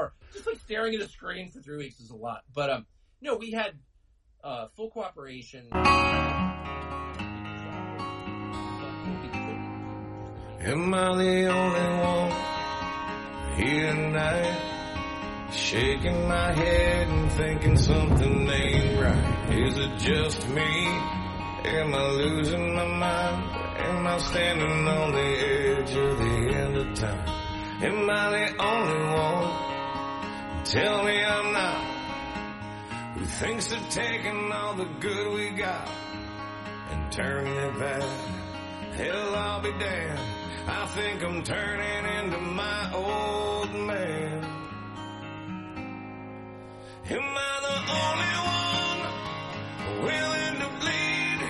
far. Just like staring at a screen for three weeks is a lot. But um, no, we had uh, full cooperation. Am I the only one here tonight? Shaking my head and thinking something ain't right. Is it just me? Am I losing my mind? Am I standing on the edge of the end of time? Am I the only one? Tell me I'm not. Who thinks of taking all the good we got and turning it back? Hell, I'll be damned. I think I'm turning into my old man. Am I the only one willing to bleed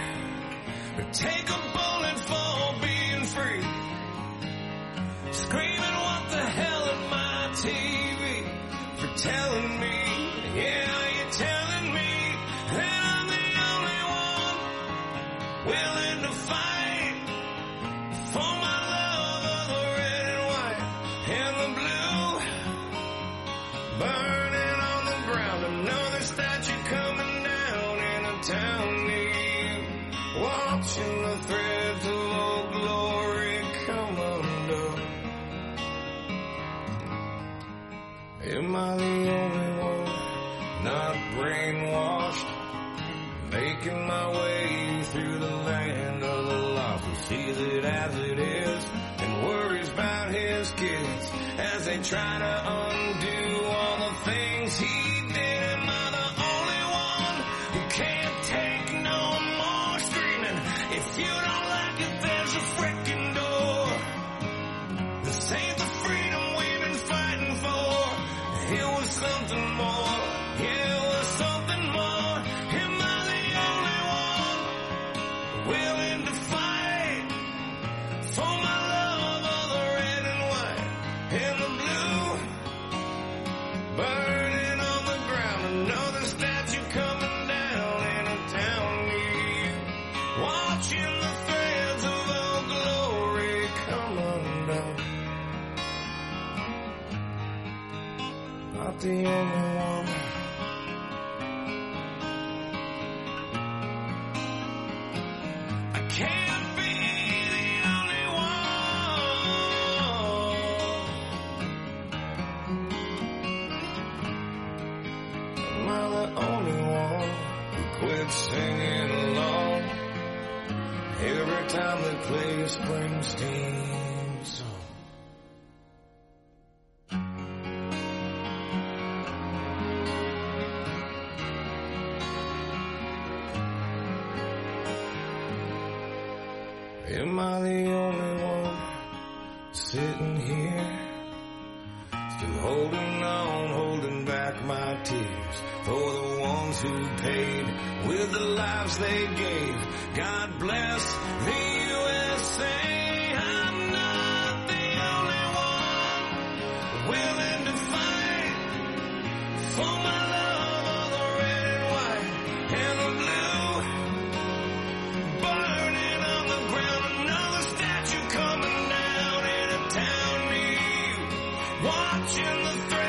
or take a bullet for being free? Scream. try to watching the.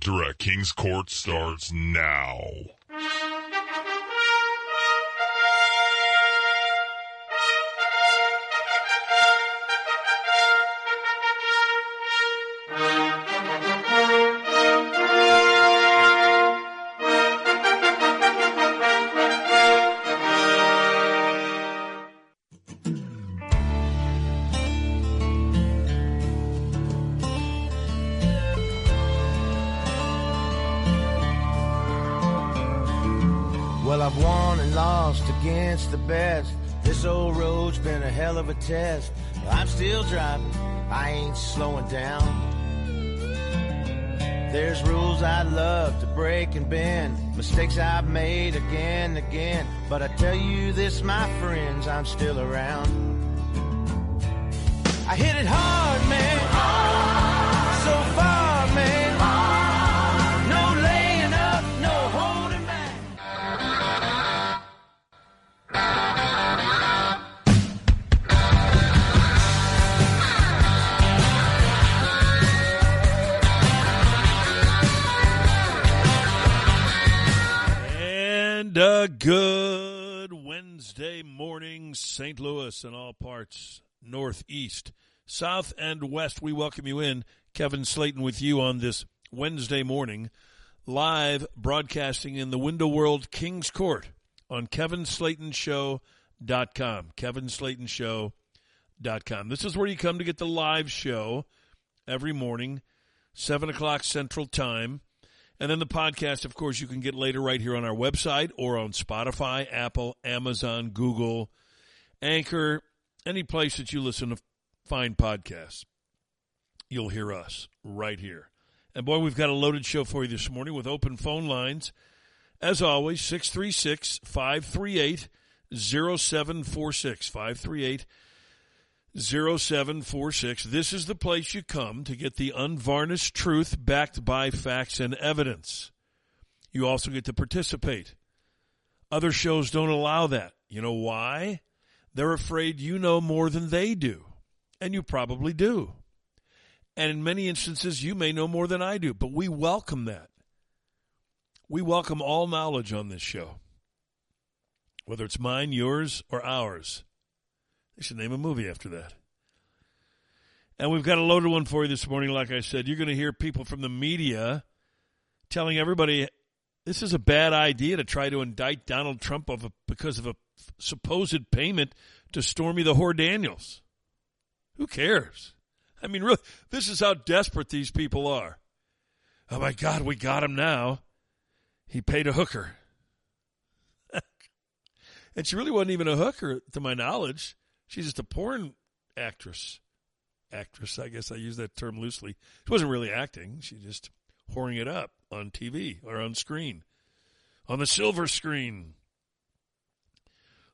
The Direct King's Court starts now. Mistakes I've made again and again. But I tell you this, my friends, I'm still around. I hit it hard, man. St. Louis and all parts northeast, south, and west. We welcome you in. Kevin Slaten with you on this Wednesday morning, live broadcasting in the Window World Kings Court on KevinSlatenShow.com. KevinSlatenShow.com. This is where you come to get the live show every morning, 7 o'clock Central Time. And then the podcast, of course, you can get later right here on our website or on Spotify, Apple, Amazon, Google, Anchor, any place that you listen to fine podcasts. You'll hear us right here. And boy, we've got a loaded show for you this morning with open phone lines. As always, 636 538 0746. 538 0746. This is the place you come to get the unvarnished truth backed by facts and evidence. You also get to participate. Other shows don't allow that. You know why? They're afraid you know more than they do. And you probably do. And in many instances, you may know more than I do, but we welcome that. We welcome all knowledge on this show, whether it's mine, yours, or ours. They should name a movie after that. And we've got a loaded one for you this morning. Like I said, you're going to hear people from the media telling everybody this is a bad idea to try to indict Donald Trump of a, because of a supposed payment to Stormy the Whore Daniels. Who cares? I mean, really, this is how desperate these people are. Oh my God, we got him now. He paid a hooker. and she really wasn't even a hooker, to my knowledge. She's just a porn actress. Actress, I guess I use that term loosely. She wasn't really acting. She just whoring it up on TV or on screen, on the silver screen.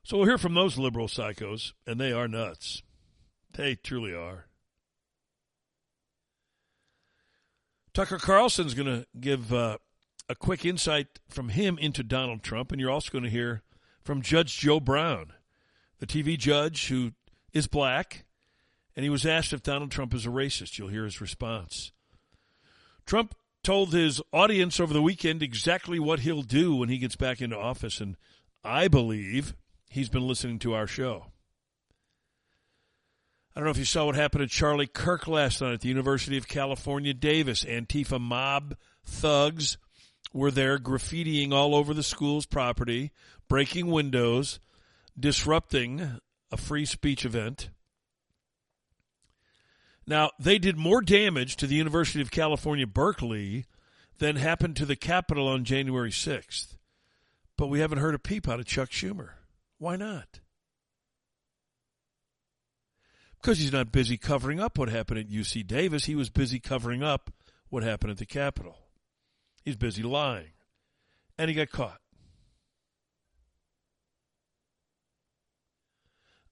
So we'll hear from those liberal psychos, and they are nuts. They truly are. Tucker Carlson's going to give uh, a quick insight from him into Donald Trump, and you're also going to hear from Judge Joe Brown, the TV judge who is black, and he was asked if Donald Trump is a racist. You'll hear his response. Trump told his audience over the weekend exactly what he'll do when he gets back into office, and I believe he's been listening to our show. I don't know if you saw what happened to Charlie Kirk last night at the University of California, Davis. Antifa mob thugs were there graffitiing all over the school's property, breaking windows, disrupting a free speech event. Now, they did more damage to the University of California, Berkeley than happened to the Capitol on January 6th. But we haven't heard a peep out of Chuck Schumer. Why not? Because he's not busy covering up what happened at UC Davis. He was busy covering up what happened at the Capitol. He's busy lying. And he got caught.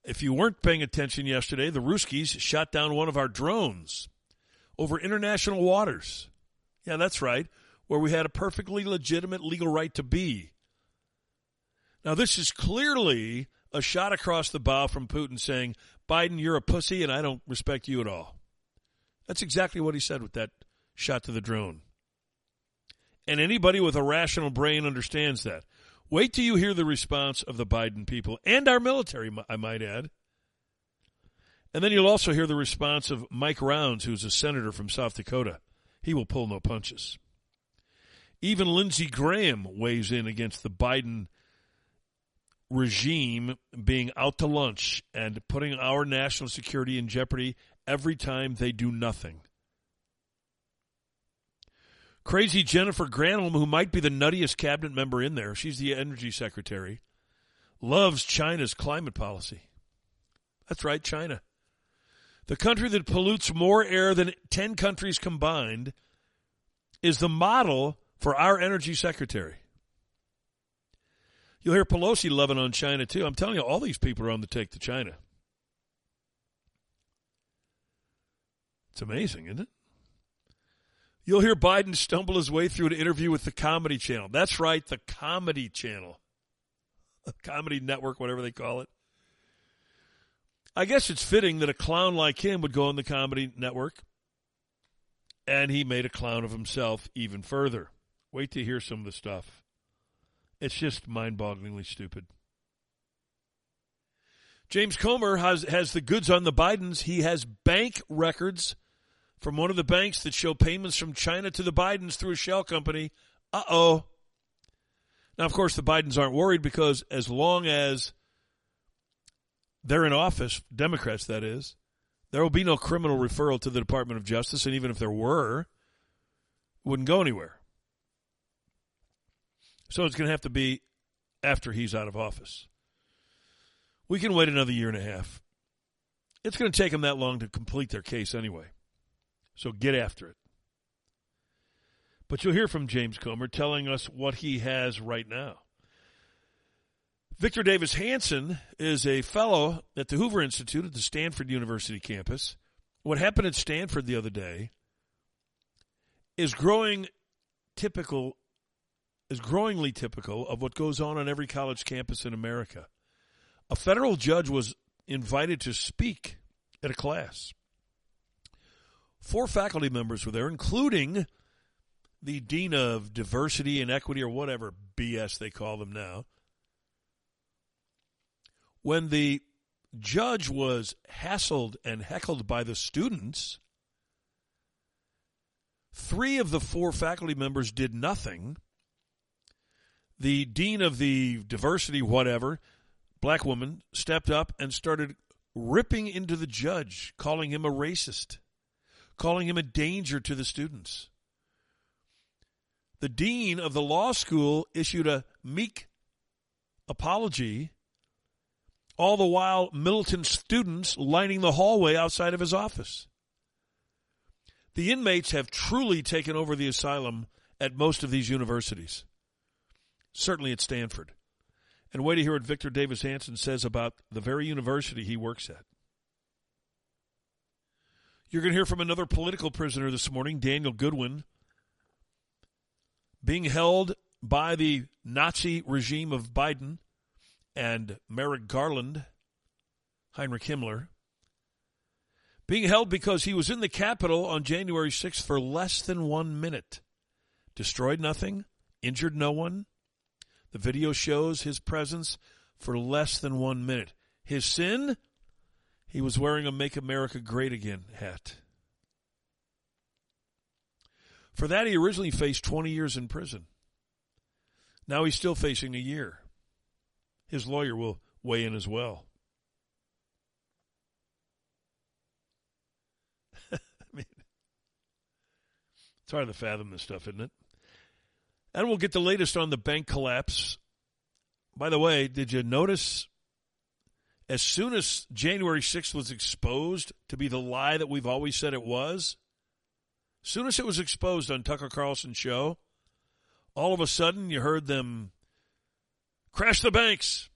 If you weren't paying attention yesterday, the Ruskies shot down one of our drones over international waters. Yeah, that's right, where we had a perfectly legitimate legal right to be. Now, this is clearly a shot across the bow from Putin saying, Biden, you're a pussy and I don't respect you at all. That's exactly what he said with that shot to the drone. And anybody with a rational brain understands that. Wait till you hear the response of the Biden people and our military, I might add. And then you'll also hear the response of Mike Rounds, who's a senator from South Dakota. He will pull no punches. Even Lindsey Graham weighs in against the Biden regime being out to lunch and putting our national security in jeopardy every time they do nothing. Crazy Jennifer Granholm, who might be the nuttiest cabinet member in there, she's the energy secretary, loves China's climate policy. That's right, China. The country that pollutes more air than 10 countries combined is the model for our energy secretary. You'll hear Pelosi loving on China too. I'm telling you, all these people are on the take to China. It's amazing, isn't it? You'll hear Biden stumble his way through an interview with the Comedy Channel. That's right, the Comedy Channel. Comedy Network, whatever they call it. I guess it's fitting that a clown like him would go on the Comedy Network. And he made a clown of himself even further. Wait to hear some of the stuff. It's just mind bogglingly stupid. James Comer has, has the goods on the Bidens. He has bank records from one of the banks that show payments from China to the Bidens through a shell company. Uh oh. Now, of course, the Bidens aren't worried because as long as they're in office, Democrats that is, there will be no criminal referral to the Department of Justice, and even if there were, it wouldn't go anywhere. So it's going to have to be after he's out of office. We can wait another year and a half. It's going to take them that long to complete their case anyway. So get after it. But you'll hear from James Comer telling us what he has right now. Victor Davis Hanson is a fellow at the Hoover Institute at the Stanford University campus. What happened at Stanford the other day is growing typical is growingly typical of what goes on on every college campus in America. A federal judge was invited to speak at a class. Four faculty members were there, including the dean of diversity and equity, or whatever BS they call them now. When the judge was hassled and heckled by the students, three of the four faculty members did nothing the dean of the diversity, whatever, black woman, stepped up and started ripping into the judge, calling him a racist, calling him a danger to the students. The dean of the law school issued a meek apology, all the while militant students lining the hallway outside of his office. The inmates have truly taken over the asylum at most of these universities certainly at Stanford. And wait to hear what Victor Davis Hanson says about the very university he works at. You're going to hear from another political prisoner this morning, Daniel Goodwin, being held by the Nazi regime of Biden and Merrick Garland, Heinrich Himmler, being held because he was in the Capitol on January 6th for less than one minute. Destroyed nothing, injured no one, the video shows his presence for less than one minute. His sin? He was wearing a Make America Great Again hat. For that, he originally faced 20 years in prison. Now he's still facing a year. His lawyer will weigh in as well. I mean, it's hard to fathom this stuff, isn't it? And we'll get the latest on the bank collapse. By the way, did you notice as soon as January 6th was exposed to be the lie that we've always said it was, as soon as it was exposed on Tucker Carlson's show, all of a sudden you heard them crash the banks.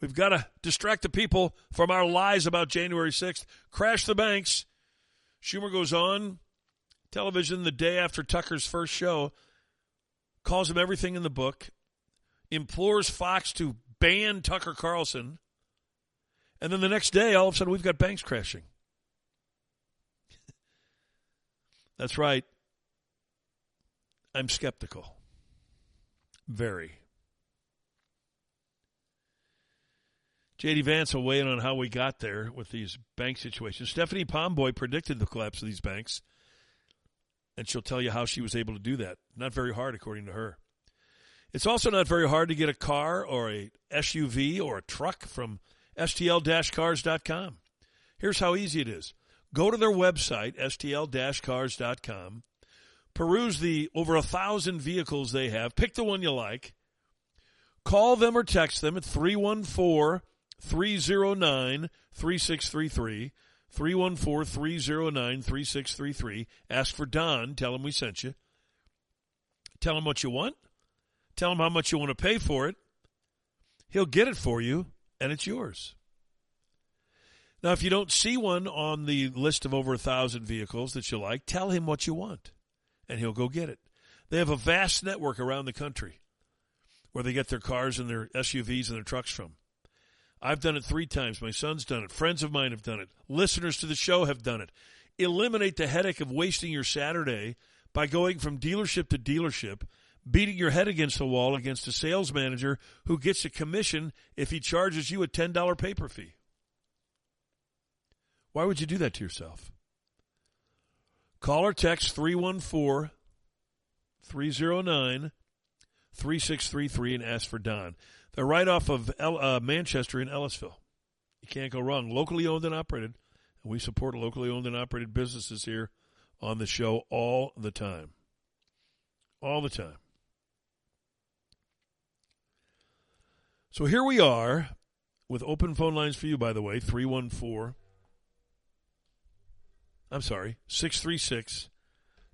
We've got to distract the people from our lies about January 6th. Crash the banks. Schumer goes on television the day after Tucker's first show calls him everything in the book, implores Fox to ban Tucker Carlson, and then the next day, all of a sudden, we've got banks crashing. That's right. I'm skeptical. Very. JD Vance will weigh in on how we got there with these bank situations. Stephanie Pomboy predicted the collapse of these banks and she'll tell you how she was able to do that. Not very hard, according to her. It's also not very hard to get a car or a SUV or a truck from STL-cars.com. Here's how easy it is. Go to their website, STL-cars.com, peruse the over a thousand vehicles they have, pick the one you like, call them or text them at 314 309 3633 314 309 3633. Ask for Don. Tell him we sent you. Tell him what you want. Tell him how much you want to pay for it. He'll get it for you, and it's yours. Now, if you don't see one on the list of over a thousand vehicles that you like, tell him what you want, and he'll go get it. They have a vast network around the country where they get their cars and their SUVs and their trucks from. I've done it three times. My son's done it. Friends of mine have done it. Listeners to the show have done it. Eliminate the headache of wasting your Saturday by going from dealership to dealership, beating your head against the wall against a sales manager who gets a commission if he charges you a $10 paper fee. Why would you do that to yourself? Call or text 314 309 3633 and ask for Don. They're right off of El, uh, Manchester in Ellisville. You can't go wrong. Locally owned and operated. And we support locally owned and operated businesses here on the show all the time. All the time. So here we are with open phone lines for you, by the way 314- I'm sorry, 636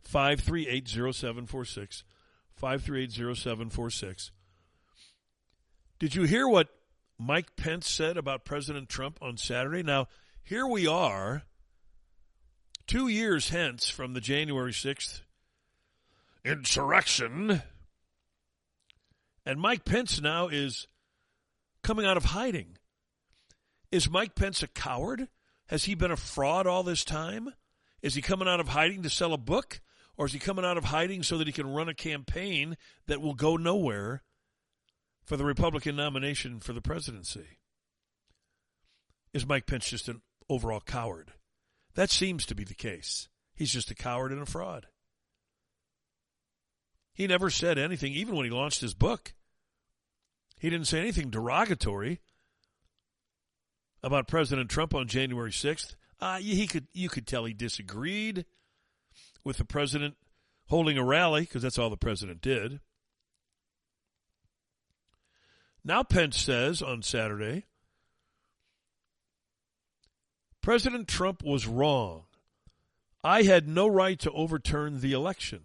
538 0746. 538 0746. Did you hear what Mike Pence said about President Trump on Saturday? Now, here we are, two years hence from the January 6th insurrection. And Mike Pence now is coming out of hiding. Is Mike Pence a coward? Has he been a fraud all this time? Is he coming out of hiding to sell a book? Or is he coming out of hiding so that he can run a campaign that will go nowhere for the Republican nomination for the presidency? Is Mike Pence just an overall coward? That seems to be the case. He's just a coward and a fraud. He never said anything, even when he launched his book. He didn't say anything derogatory about President Trump on January 6th. Uh, he could you could tell he disagreed with the president holding a rally because that's all the president did. Now Pence says on Saturday, President Trump was wrong. I had no right to overturn the election.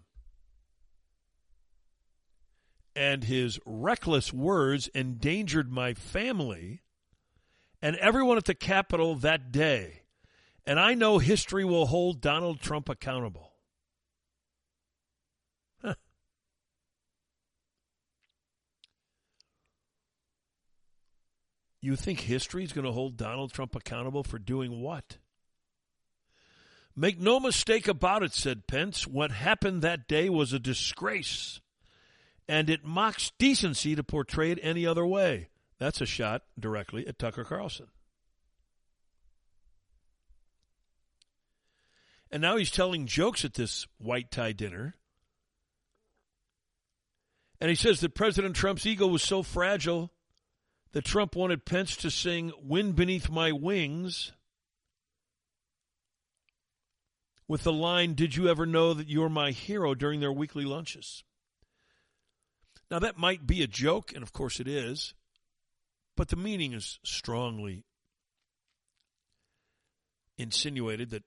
And his reckless words endangered my family and everyone at the Capitol that day. And I know history will hold Donald Trump accountable. You think history is going to hold Donald Trump accountable for doing what? Make no mistake about it, said Pence. What happened that day was a disgrace, and it mocks decency to portray it any other way. That's a shot directly at Tucker Carlson. And now he's telling jokes at this white tie dinner. And he says that President Trump's ego was so fragile that Trump wanted Pence to sing Wind Beneath My Wings with the line, Did you ever know that you're my hero during their weekly lunches? Now, that might be a joke, and of course it is, but the meaning is strongly insinuated that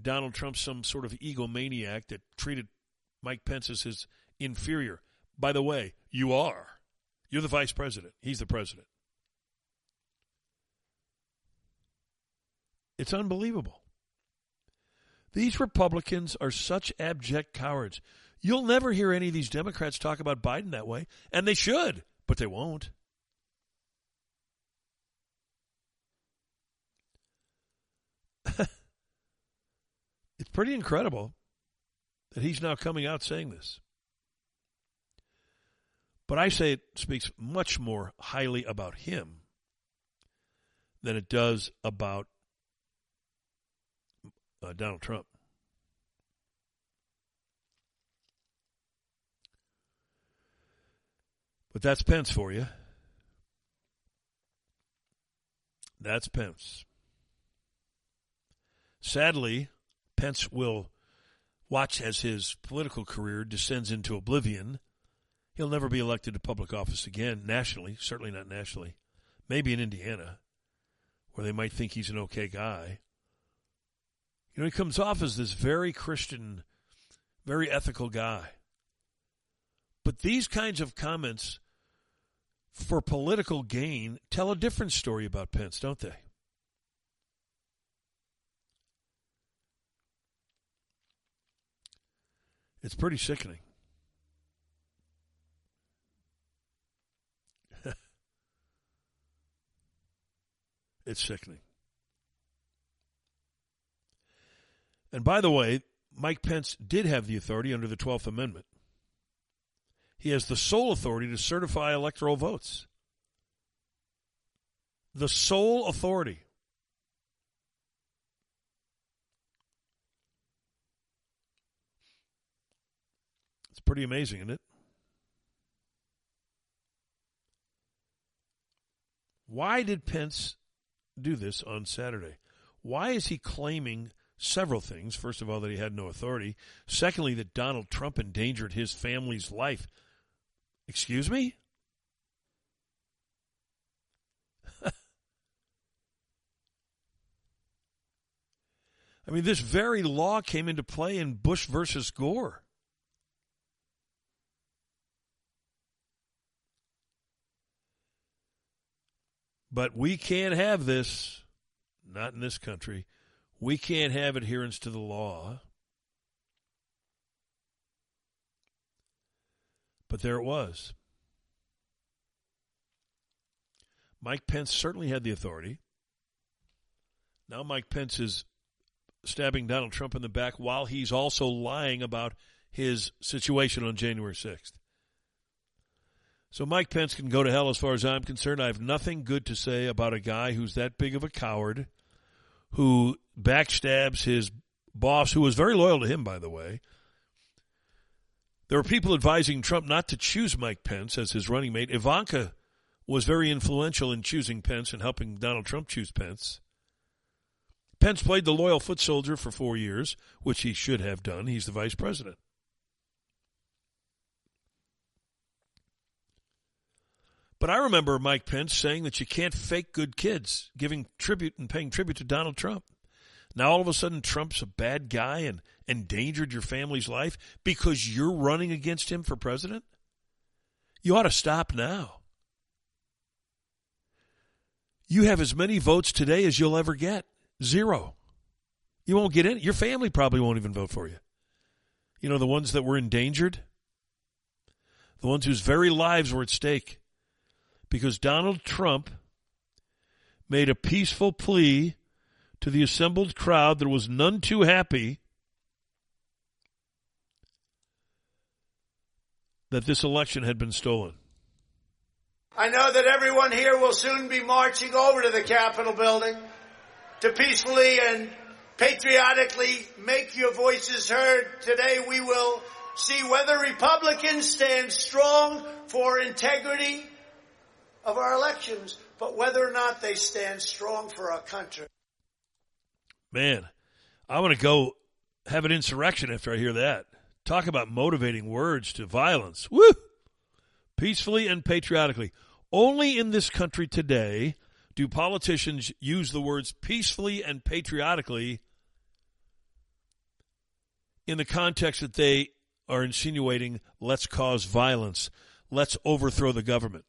Donald Trump's some sort of egomaniac that treated Mike Pence as his inferior. By the way, you are. You're the vice president. He's the president. It's unbelievable. These Republicans are such abject cowards. You'll never hear any of these Democrats talk about Biden that way, and they should, but they won't. it's pretty incredible that he's now coming out saying this. But I say it speaks much more highly about him than it does about uh, Donald Trump. But that's Pence for you. That's Pence. Sadly, Pence will watch as his political career descends into oblivion. He'll never be elected to public office again nationally, certainly not nationally. Maybe in Indiana, where they might think he's an okay guy. You know, he comes off as this very Christian, very ethical guy. But these kinds of comments for political gain tell a different story about Pence, don't they? It's pretty sickening. it's sickening. And by the way, Mike Pence did have the authority under the 12th Amendment. He has the sole authority to certify electoral votes. The sole authority. It's pretty amazing, isn't it? Why did Pence do this on Saturday? Why is he claiming several things? First of all, that he had no authority. Secondly, that Donald Trump endangered his family's life. Excuse me? I mean, this very law came into play in Bush versus Gore. But we can't have this, not in this country. We can't have adherence to the law. But there it was. Mike Pence certainly had the authority. Now Mike Pence is stabbing Donald Trump in the back while he's also lying about his situation on January 6th. So Mike Pence can go to hell as far as I'm concerned. I have nothing good to say about a guy who's that big of a coward, who backstabs his boss, who was very loyal to him, by the way. There were people advising Trump not to choose Mike Pence as his running mate. Ivanka was very influential in choosing Pence and helping Donald Trump choose Pence. Pence played the loyal foot soldier for four years, which he should have done. He's the vice president. But I remember Mike Pence saying that you can't fake good kids, giving tribute and paying tribute to Donald Trump. Now all of a sudden Trump's a bad guy and endangered your family's life because you're running against him for president? You ought to stop now. You have as many votes today as you'll ever get. Zero. You won't get in. Your family probably won't even vote for you. You know, the ones that were endangered? The ones whose very lives were at stake. Because Donald Trump made a peaceful plea to the assembled crowd that was none too happy that this election had been stolen. I know that everyone here will soon be marching over to the Capitol building to peacefully and patriotically make your voices heard. Today we will see whether Republicans stand strong for integrity of our elections, but whether or not they stand strong for our country. Man, I want to go have an insurrection after I hear that. Talk about motivating words to violence. Woo! Peacefully and patriotically. Only in this country today do politicians use the words peacefully and patriotically in the context that they are insinuating let's cause violence, let's overthrow the government.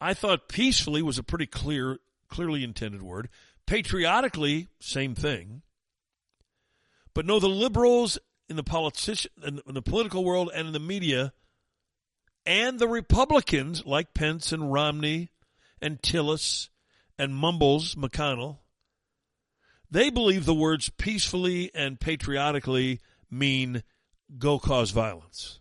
I thought peacefully was a pretty clear, clearly intended word. Patriotically, same thing. But no, the liberals in the politician, in the political world and in the media, and the Republicans like Pence and Romney and Tillis and Mumbles McConnell, they believe the words peacefully and patriotically mean go cause violence.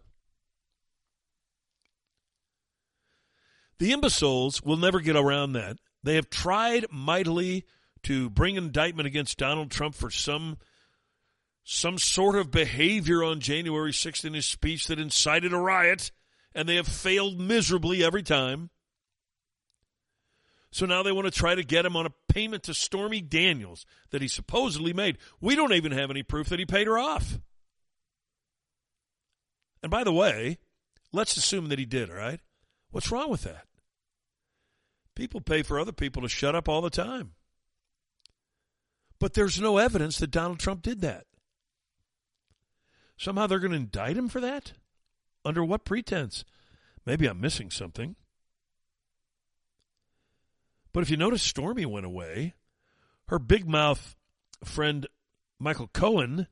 The imbeciles will never get around that. They have tried mightily to bring indictment against Donald Trump for some some sort of behavior on January 6th in his speech that incited a riot, and they have failed miserably every time. So now they want to try to get him on a payment to Stormy Daniels that he supposedly made. We don't even have any proof that he paid her off. And by the way, let's assume that he did, all right? What's wrong with that? People pay for other people to shut up all the time. But there's no evidence that Donald Trump did that. Somehow they're going to indict him for that? Under what pretense? Maybe I'm missing something. But if you notice, Stormy went away. Her big mouth friend, Michael Cohen,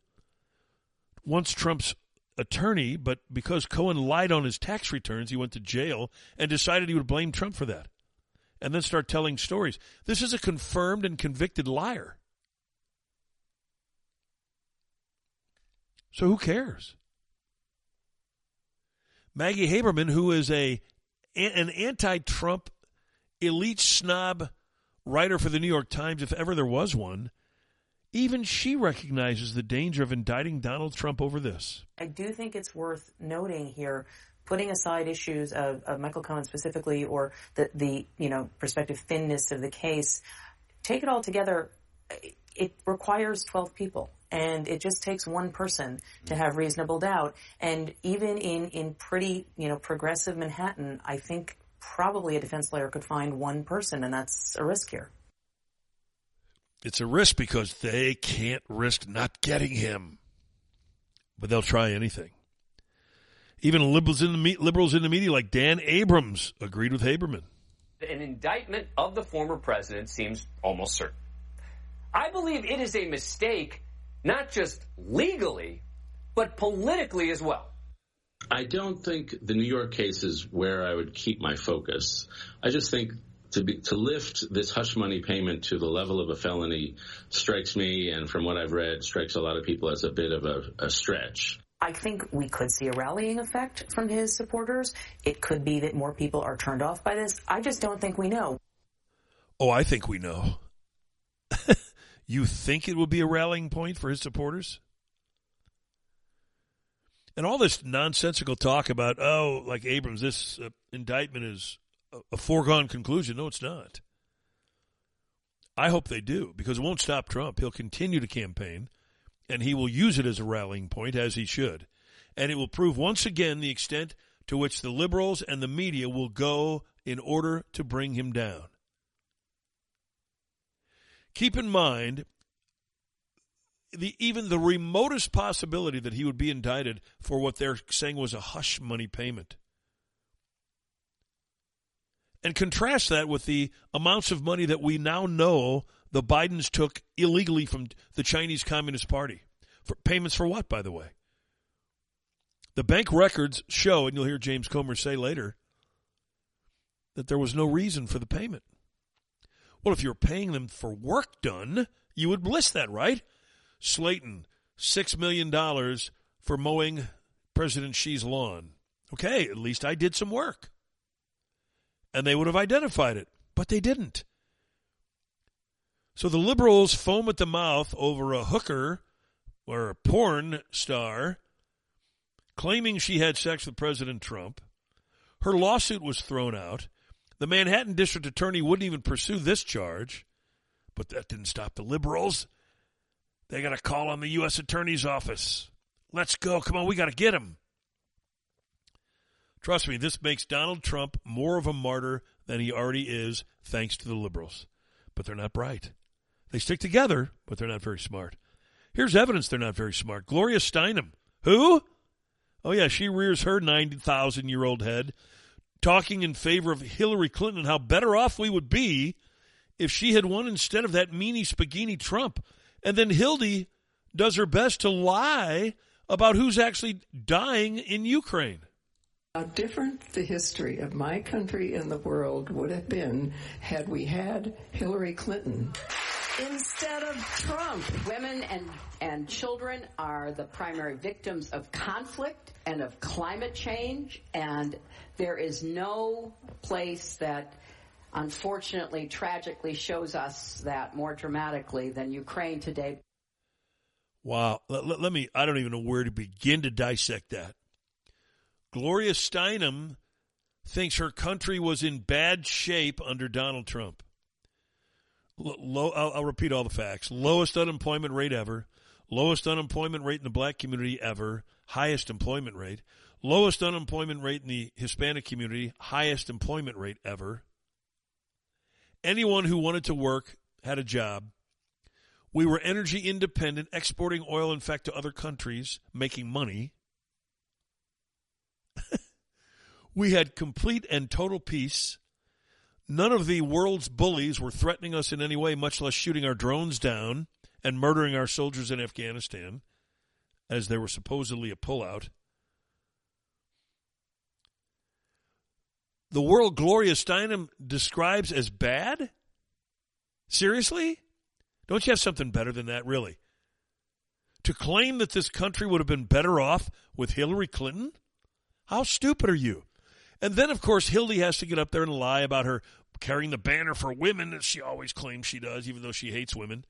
once Trump's attorney, but because Cohen lied on his tax returns, he went to jail and decided he would blame Trump for that and then start telling stories. This is a confirmed and convicted liar. So who cares? Maggie Haberman, who is a an anti-Trump elite snob writer for the New York Times, if ever there was one, even she recognizes the danger of indicting Donald Trump over this. I do think it's worth noting here, putting aside issues of, of Michael Cohen specifically or the, the, you know, prospective thinness of the case, take it all together, it requires 12 people. And it just takes one person to have reasonable doubt. And even in, in pretty, you know, progressive Manhattan, I think probably a defense lawyer could find one person, and that's a risk here. It's a risk because they can't risk not getting him. But they'll try anything. Even liberals in the, me- liberals in the media like Dan Abrams agreed with Haberman. An indictment of the former president seems almost certain. I believe it is a mistake, not just legally, but politically as well. I don't think the New York case is where I would keep my focus. I just think to be to lift this hush money payment to the level of a felony strikes me, and from what I've read, strikes a lot of people as a bit of a, a stretch. I think we could see a rallying effect from his supporters. It could be that more people are turned off by this. I just don't think we know. Oh, I think we know. you think it would be a rallying point for his supporters? And all this nonsensical talk about, oh, like Abrams, this uh, indictment is a, a foregone conclusion. No, it's not. I hope they do because it won't stop Trump. He'll continue to campaign and he will use it as a rallying point, as he should. And it will prove once again the extent to which the liberals and the media will go in order to bring him down. Keep in mind, the even the remotest possibility that he would be indicted for what they're saying was a hush money payment. And contrast that with the amounts of money that we now know the Bidens took illegally from the Chinese Communist Party. For payments for what, by the way? The bank records show, and you'll hear James Comer say later, that there was no reason for the payment. Well, if you're paying them for work done, you would list that, right? Slaten, $6 million for mowing President Xi's lawn. Okay, at least I did some work. And they would have identified it, but they didn't. So the liberals foam at the mouth over a hooker or a porn star claiming she had sex with President Trump. Her lawsuit was thrown out. The Manhattan District Attorney wouldn't even pursue this charge, but that didn't stop the liberals. They got a call on the U.S. Attorney's Office. Let's go. Come on, we got to get him. Trust me, this makes Donald Trump more of a martyr than he already is, thanks to the liberals. But they're not bright. They stick together, but they're not very smart. Here's evidence they're not very smart. Gloria Steinem. Who? Oh, yeah, she rears her 90,000 year old head, talking in favor of Hillary Clinton and how better off we would be if she had won instead of that meanie spaghetti Trump. And then Hildy does her best to lie about who's actually dying in Ukraine. How different the history of my country and the world would have been had we had Hillary Clinton instead of Trump. Women and, and children are the primary victims of conflict and of climate change, and there is no place that unfortunately, tragically shows us that more dramatically than Ukraine today. Wow. Let, let, let, me, I don't even know where to begin to dissect that. Gloria Steinem thinks her country was in bad shape under Donald Trump. Low, I'll, I'll repeat all the facts. Lowest unemployment rate ever. Lowest unemployment rate in the black community ever. Highest employment rate. Lowest unemployment rate in the Hispanic community. Highest employment rate ever. Anyone who wanted to work had a job. We were energy independent, exporting oil, in fact, to other countries, making money. We had complete and total peace. None of the world's bullies were threatening us in any way, much less shooting our drones down and murdering our soldiers in Afghanistan, as there was supposedly a pullout. The world Gloria Steinem describes as bad? Seriously? Don't you have something better than that, really? To claim that this country would have been better off with Hillary Clinton? How stupid are you? And then, of course, Hildy has to get up there and lie about her carrying the banner for women, as she always claims she does, even though she hates women.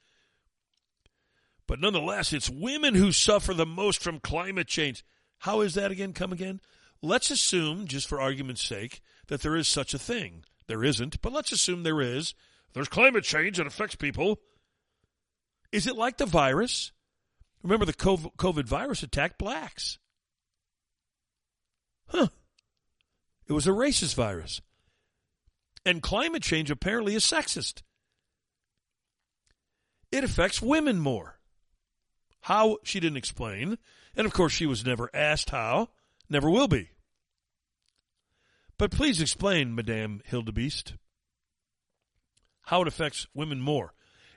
But nonetheless, it's women who suffer the most from climate change. How is that again? Come again? Let's assume, just for argument's sake, that there is such a thing. There isn't, but let's assume there is. There's climate change that affects people. Is it like the virus? Remember, the COVID virus attacked blacks. Huh. It was a racist virus. And climate change apparently is sexist. It affects women more. How, she didn't explain. And of course, she was never asked how, never will be. But please explain, Madame Hildebeest, how it affects women more.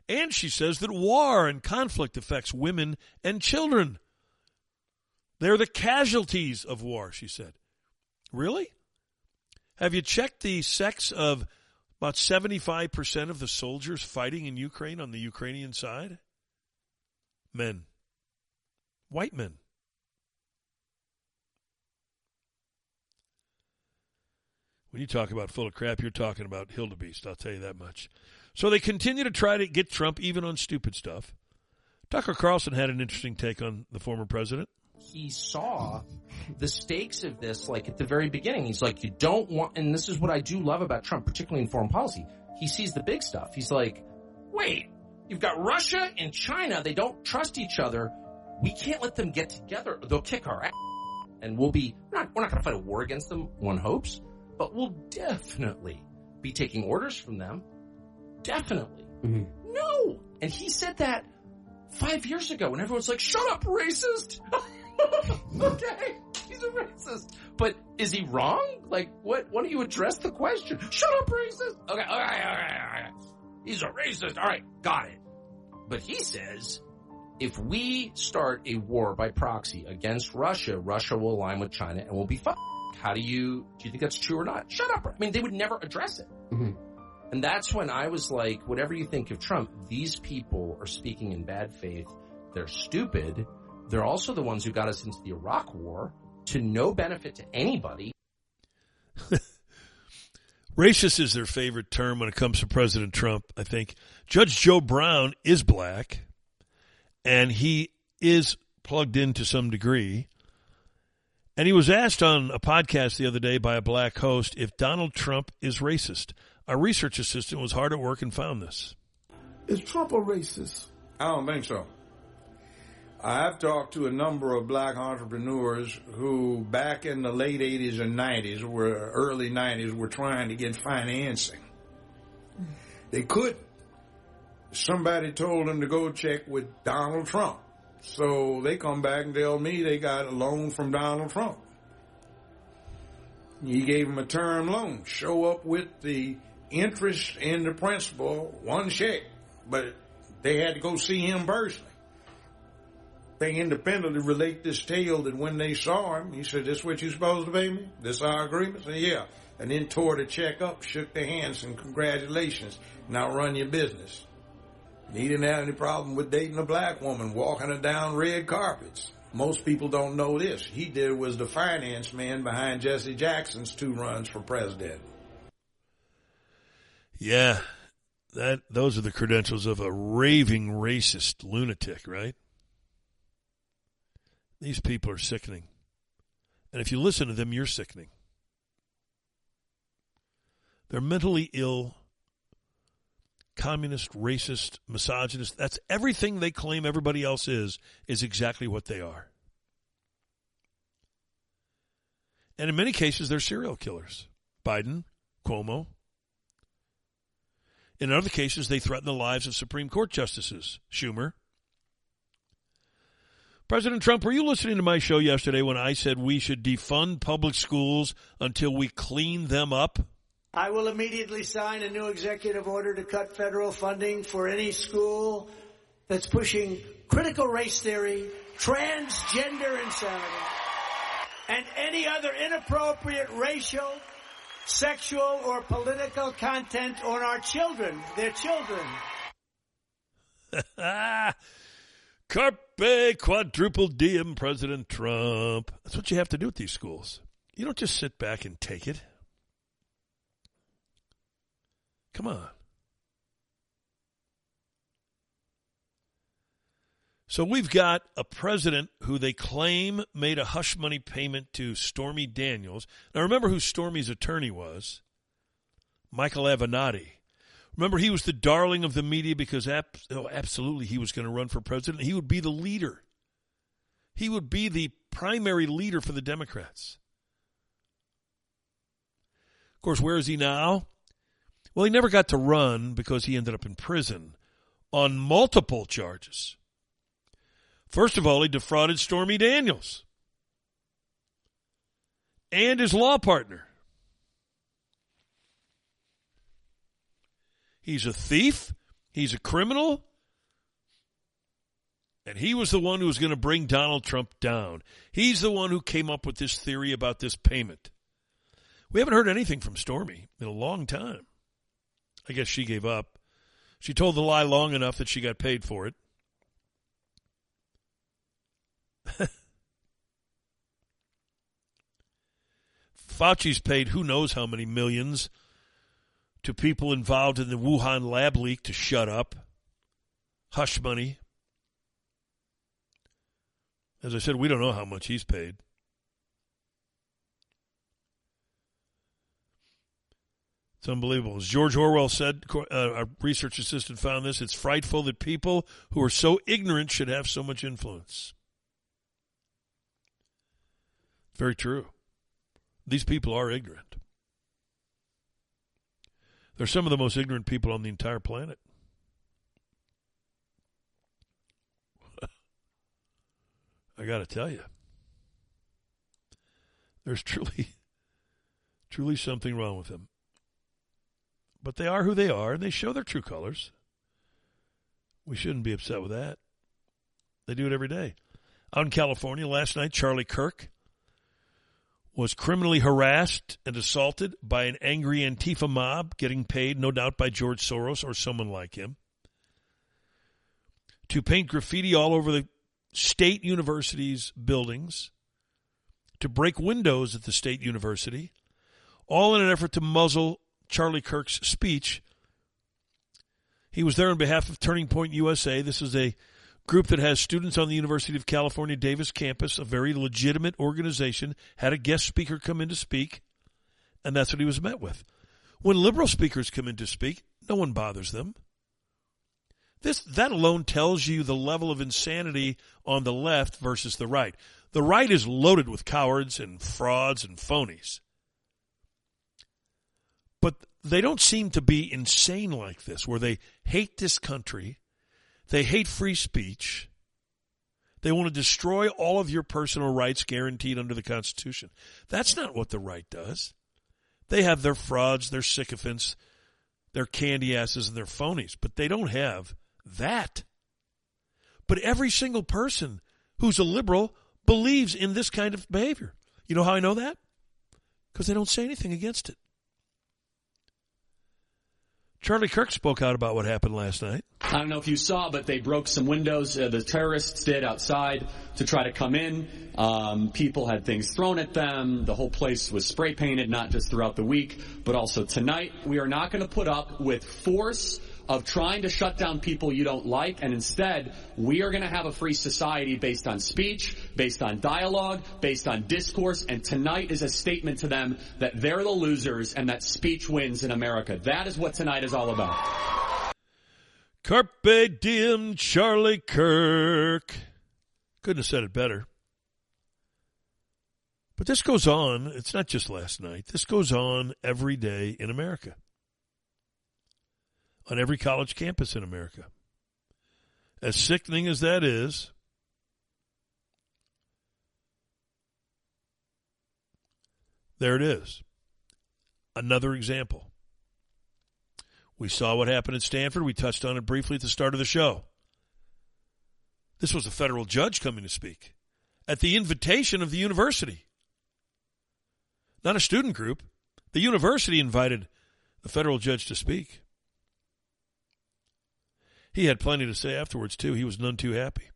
And she says that war and conflict affects women and children. They're the casualties of war, she said. Really? Have you checked the sex of about 75% of the soldiers fighting in Ukraine on the Ukrainian side? Men. White men. When you talk about full of crap, you're talking about Hildebeest, I'll tell you that much. So they continue to try to get Trump even on stupid stuff. Tucker Carlson had an interesting take on the former president. He saw the stakes of this like at the very beginning. He's like, you don't want, and this is what I do love about Trump, particularly in foreign policy. He sees the big stuff. He's like, wait, you've got Russia and China. They don't trust each other. We can't let them get together. They'll kick our ass. And we'll be, we're not, we're not going to fight a war against them, one hopes but we'll definitely be taking orders from them. Definitely. Mm-hmm. No! And he said that five years ago when everyone's like, shut up, racist! okay, he's a racist. But is he wrong? Like, what, why don't you address the question? Shut up, racist! Okay, okay, okay, okay. He's a racist. Alright, got it. But he says, if we start a war by proxy against Russia, Russia will align with China and we'll be fine. How do you, do you think that's true or not? Shut up. I mean, they would never address it. Mm-hmm. And that's when I was like, whatever you think of Trump, these people are speaking in bad faith. They're stupid. They're also the ones who got us into the Iraq war to no benefit to anybody. Racist is their favorite term when it comes to President Trump, I think. Judge Joe Brown is black, and he is plugged in to some degree. And he was asked on a podcast the other day by a black host if Donald Trump is racist. Our research assistant was hard at work and found this. Is Trump a racist? I don't think so. I've talked to a number of black entrepreneurs who, back in the late 80s and 90s, were early 90s, were trying to get financing. They couldn't. Somebody told them to go check with Donald Trump. So they come back and tell me they got a loan from Donald Trump. He gave them a term loan. Show up with the interest and the principal, one check. But they had to go see him personally. They independently relate this tale that when they saw him, he said, this is what you're supposed to pay me? This our agreement? said, yeah. And then tore the check up, shook their hands and congratulations. Now run your business. He didn't have any problem with dating a black woman, walking her down red carpets. Most people don't know this. He did was the finance man behind Jesse Jackson's two runs for president. Yeah, that those are the credentials of a raving racist lunatic, right? These people are sickening. And if you listen to them, you're sickening. They're mentally ill communist, racist, misogynist. That's everything they claim everybody else is, is exactly what they are. And in many cases, they're serial killers. Biden, Cuomo. In other cases, they threaten the lives of Supreme Court justices, Schumer. President Trump, were you listening to my show yesterday when I said we should defund public schools until we clean them up? I will immediately sign a new executive order to cut federal funding for any school that's pushing critical race theory, transgender insanity, and any other inappropriate racial, sexual, or political content on our children, their children. Carpe quadruple diem, President Trump. That's what you have to do with these schools. You don't just sit back and take it. Come on. So we've got a president who they claim made a hush money payment to Stormy Daniels. Now remember who Stormy's attorney was? Michael Avenatti. Remember he was the darling of the media because oh, absolutely he was going to run for president. He would be the leader. He would be the primary leader for the Democrats. Of course, where is he now? Well, he never got to run because he ended up in prison on multiple charges. First of all, he defrauded Stormy Daniels and his law partner. He's a thief. He's a criminal. And he was the one who was going to bring Donald Trump down. He's the one who came up with this theory about this payment. We haven't heard anything from Stormy in a long time. I guess she gave up. She told the lie long enough that she got paid for it. Fauci's paid who knows how many millions to people involved in the Wuhan lab leak to shut up. Hush money. As I said, we don't know how much he's paid. It's unbelievable. As George Orwell said, uh, our research assistant found this. It's frightful that people who are so ignorant should have so much influence. Very true. These people are ignorant. They're some of the most ignorant people on the entire planet. I got to tell you, there's truly, truly something wrong with them. But they are who they are, and they show their true colors. We shouldn't be upset with that. They do it every day. Out in California last night, Charlie Kirk was criminally harassed and assaulted by an angry Antifa mob, getting paid, no doubt, by George Soros or someone like him, to paint graffiti all over the state university's buildings, to break windows at the state university, all in an effort to muzzle Charlie Kirk's speech. He was there on behalf of Turning Point USA. This is a group that has students on the University of California Davis campus, a very legitimate organization, had a guest speaker come in to speak, and that's what he was met with. When liberal speakers come in to speak, no one bothers them. This that alone tells you the level of insanity on the left versus the right. The right is loaded with cowards and frauds and phonies. But they don't seem to be insane like this, where they hate this country they hate free speech. They want to destroy all of your personal rights guaranteed under the Constitution. That's not what the right does. They have their frauds, their sycophants, their candy asses, and their phonies, but they don't have that. But every single person who's a liberal believes in this kind of behavior. You know how I know that? Because they don't say anything against it. Charlie Kirk spoke out about what happened last night. I don't know if you saw, but they broke some windows. Uh, the terrorists did outside to try to come in. Um, people had things thrown at them. The whole place was spray painted, not just throughout the week, but also tonight. We are not going to put up with force of trying to shut down people you don't like, and instead, we are going to have a free society based on speech, based on dialogue, based on discourse, and tonight is a statement to them that they're the losers and that speech wins in America. That is what tonight is all about. Carpe diem, Charlie Kirk. Couldn't have said it better. But this goes on. It's not just last night. This goes on every day in America on every college campus in America. As sickening as that is, there it is. Another example. We saw what happened at Stanford. We touched on it briefly at the start of the show. This was a federal judge coming to speak at the invitation of the university. Not a student group. The university invited the federal judge to speak. He had plenty to say afterwards, too. He was none too happy.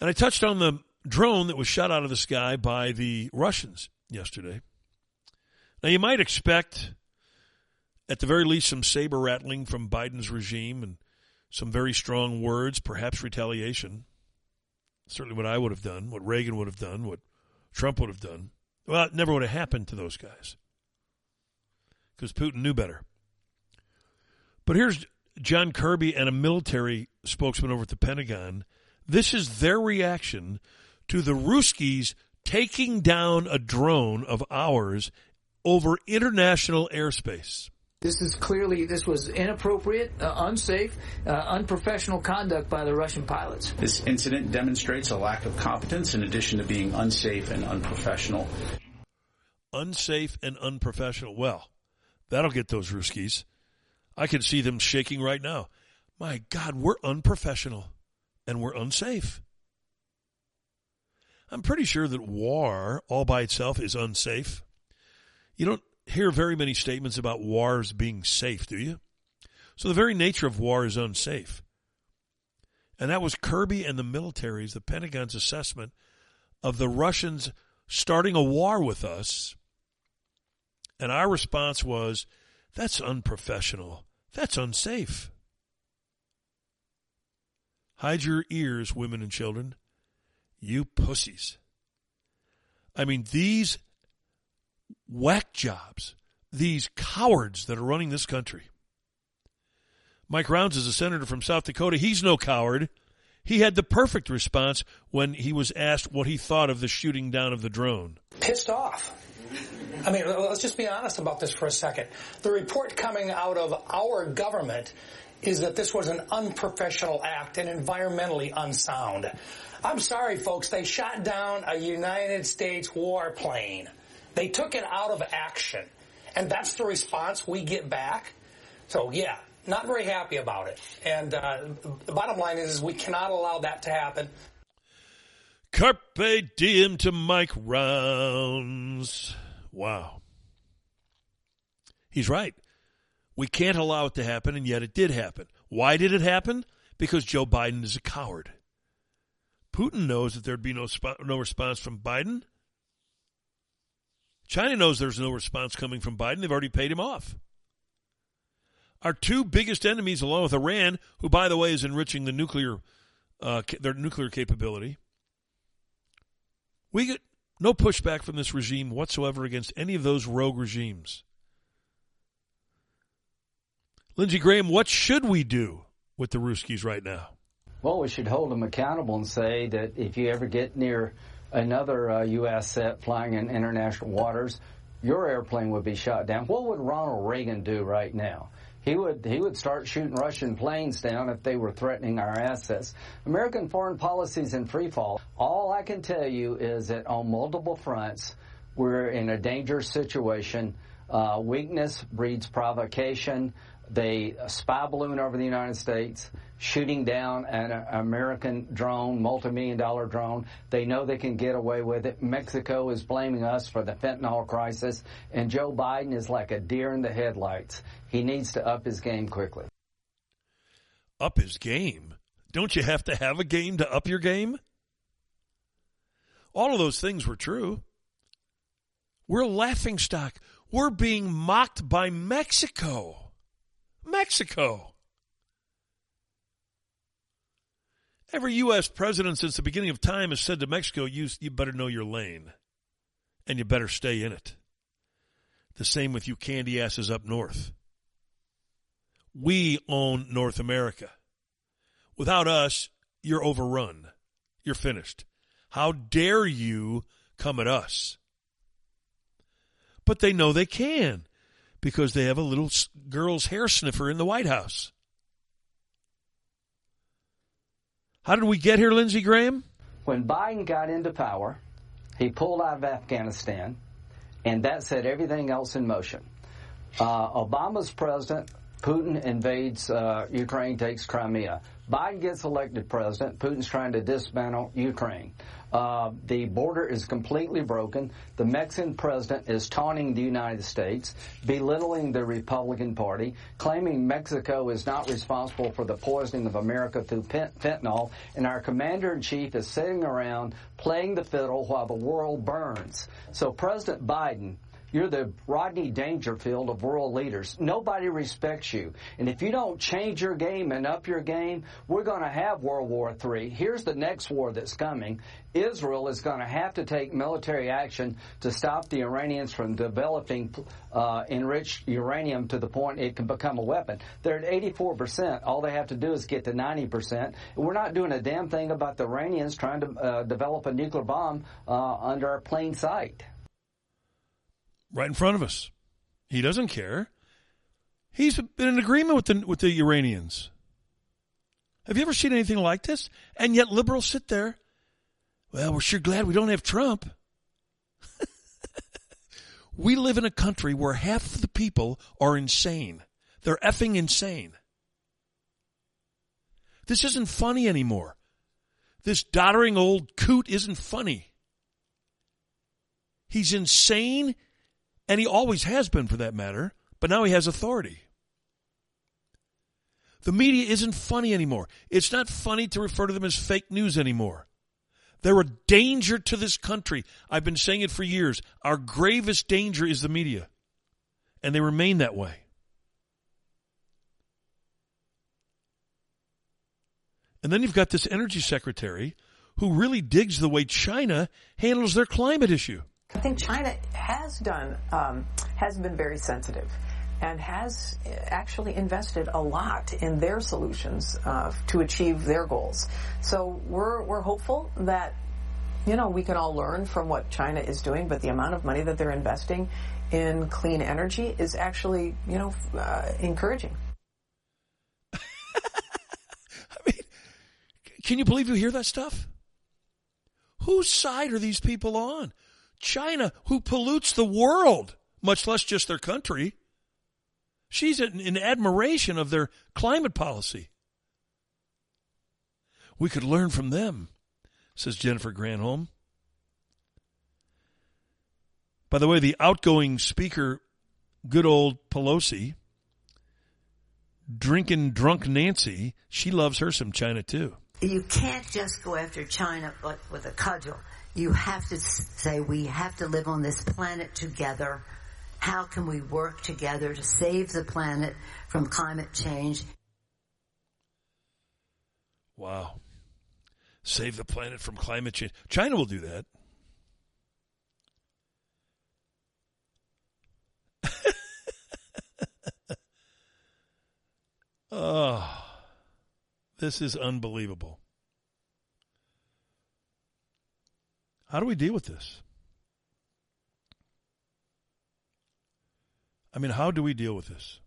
And I touched on the drone that was shot out of the sky by the Russians yesterday. Now, you might expect, at the very least, some saber rattling from Biden's regime and some very strong words, perhaps retaliation. Certainly what I would have done, what Reagan would have done, what Trump would have done. Well, it never would have happened to those guys because Putin knew better. But here's John Kirby and a military spokesman over at the Pentagon. This is their reaction to the Ruskies taking down a drone of ours over international airspace. This is clearly this was inappropriate, uh, unsafe, uh, unprofessional conduct by the Russian pilots. This incident demonstrates a lack of competence in addition to being unsafe and unprofessional. Unsafe and unprofessional. Well, that'll get those Ruskies. I can see them shaking right now. My God, we're unprofessional and we're unsafe. I'm pretty sure that war all by itself is unsafe. You don't hear very many statements about wars being safe, do you? So the very nature of war is unsafe. And that was Kirby and the military's, the Pentagon's assessment of the Russians starting a war with us. And our response was, that's unprofessional. That's unsafe. Hide your ears, women and children. You pussies. I mean, these whack jobs, these cowards that are running this country. Mike Rounds is a senator from South Dakota. He's no coward. He had the perfect response when he was asked what he thought of the shooting down of the drone. Pissed off. I mean, let's just be honest about this for a second. The report coming out of our government is that this was an unprofessional act and environmentally unsound. I'm sorry, folks, they shot down a United States warplane. They took it out of action. And that's the response we get back. So, yeah, not very happy about it. And uh, the bottom line is, is we cannot allow that to happen. Carpe diem to Mike Rounds. Wow. He's right. We can't allow it to happen, and yet it did happen. Why did it happen? Because Joe Biden is a coward. Putin knows that there'd be no sp- no response from Biden. China knows there's no response coming from Biden. They've already paid him off. Our two biggest enemies, along with Iran, who, by the way, is enriching the nuclear uh, their nuclear capability, we get no pushback from this regime whatsoever against any of those rogue regimes. Lindsey Graham, what should we do with the Ruskies right now? Well, we should hold them accountable and say that if you ever get near another uh, U.S. set flying in international waters, your airplane would be shot down. What would Ronald Reagan do right now? He would he would start shooting Russian planes down if they were threatening our assets. American foreign policy is in free fall. All I can tell you is that on multiple fronts, we're in a dangerous situation. Uh, weakness breeds provocation. They spy balloon over the United States, shooting down an uh, American drone, multi-million dollar drone. They know they can get away with it. Mexico is blaming us for the fentanyl crisis, and Joe Biden is like a deer in the headlights. He needs to up his game quickly. Up his game? Don't you have to have a game to up your game? All of those things were true. We're a laughing stock. We're being mocked by Mexico. Mexico. Every U.S. president since the beginning of time has said to Mexico, you, you better know your lane and you better stay in it. The same with you candy asses up north. We own North America. Without us, you're overrun. You're finished. How dare you come at us? But they know they can because they have a little girl's hair sniffer in the White House. How did we get here, Lindsey Graham? When Biden got into power, He pulled out of Afghanistan, and that set everything else in motion. Uh, Obama's president. Putin invades uh, Ukraine, takes Crimea. Biden gets elected president. Putin's trying to dismantle Ukraine. Uh, the border is completely broken. The Mexican president is taunting the United States, belittling the Republican Party, claiming Mexico is not responsible for the poisoning of America through fentanyl, and our commander in chief is sitting around playing the fiddle while the world burns. So President Biden you're the Rodney Dangerfield of world leaders. Nobody respects you. And if you don't change your game and up your game, we're going to have World War III. Here's the next war that's coming. Israel is going to have to take military action to stop the Iranians from developing uh, enriched uranium to the point it can become a weapon. They're at 84%. All they have to do is get to 90%. We're not doing a damn thing about the Iranians trying to uh, develop a nuclear bomb uh, under our plain sight right in front of us. He doesn't care. He's been in agreement with the with the Iranians. Have you ever seen anything like this? And yet liberals sit there. Well, we're sure glad we don't have Trump. we live in a country where half the people are insane. They're effing insane. This isn't funny anymore. This doddering old coot isn't funny. He's insane and he always has been for that matter, but now he has authority. The media isn't funny anymore. It's not funny to refer to them as fake news anymore. They're a danger to this country. I've been saying it for years. Our gravest danger is the media. And they remain that way. And then you've got this energy secretary who really digs the way China handles their climate issue. I think China has done, um, has been very sensitive and has actually invested a lot in their solutions uh, to achieve their goals. So we're, we're hopeful that, you know, we can all learn from what China is doing, but the amount of money that they're investing in clean energy is actually, you know, uh, encouraging. I mean, can you believe you hear that stuff? Whose side are these people on? China, who pollutes the world, much less just their country. She's in, admiration of their climate policy. We could learn from them, says Jennifer Granholm. By the way, the outgoing speaker, good old Pelosi, drinking drunk Nancy, she loves her some China too. You can't just go after China with a cudgel you have to say we have to live on this planet together. How can we work together to save the planet from climate change? Wow. Save the planet from climate change. China will do that. oh, this is unbelievable. How do we deal with this? I mean, how do we deal with this?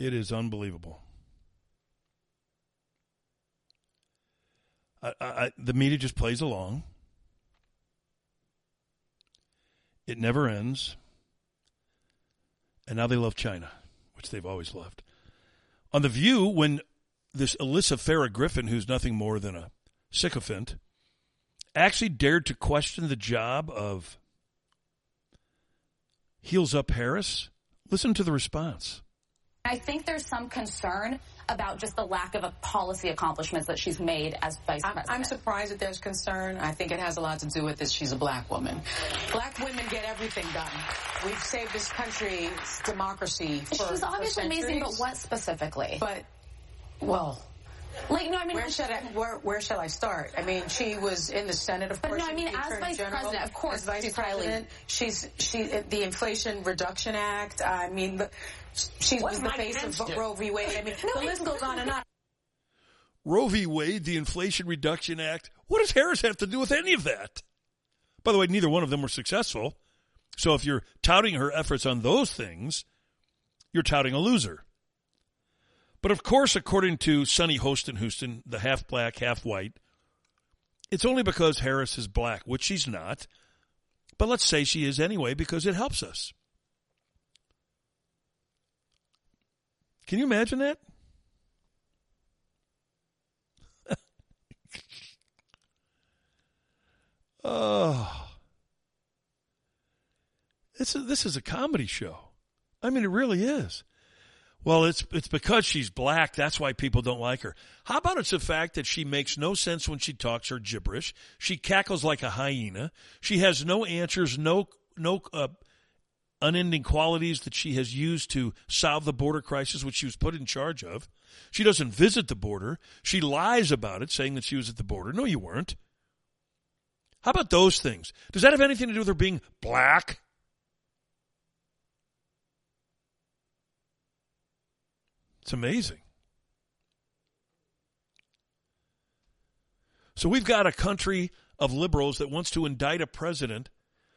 It is unbelievable. I, I, the media just plays along. It never ends. And now they love China, which they've always loved. On The View, when this Alyssa Farah Griffin, who's nothing more than a sycophant, actually dared to question the job of Heels Up Harris. Listen to the response. I think there's some concern about just the lack of policy accomplishments that she's made as vice president. I'm surprised that there's concern. I think it has a lot to do with this. She's a black woman. Black women get everything done. We've saved this country's democracy. For, she's obviously for amazing, but what specifically? But well, like no, I mean, where should I where, where shall I start? I mean, she was in the Senate, of but course. no, I mean, as vice General, president, of course, as vice she's president, highly. she's she the Inflation Reduction Act. I mean, she was the face of against it? Roe v. Wade. I mean, No, the list goes on and on. Roe v. Wade, the Inflation Reduction Act. What does Harris have to do with any of that? By the way, neither one of them were successful. So if you're touting her efforts on those things, you're touting a loser. But of course, according to Sunny Hostin Houston, the half black, half white, it's only because Harris is black, which she's not. But let's say she is anyway because it helps us. Can you imagine that? oh. This is, this is a comedy show. I mean, it really is. Well, it's it's because she's black. That's why people don't like her. How about it's the fact that she makes no sense when she talks her gibberish. She cackles like a hyena. She has no answers, no no uh, unending qualities that she has used to solve the border crisis, which she was put in charge of. She doesn't visit the border. She lies about it, saying that she was at the border. No, you weren't. How about those things? Does that have anything to do with her being black? It's amazing. So we've got a country of liberals that wants to indict a president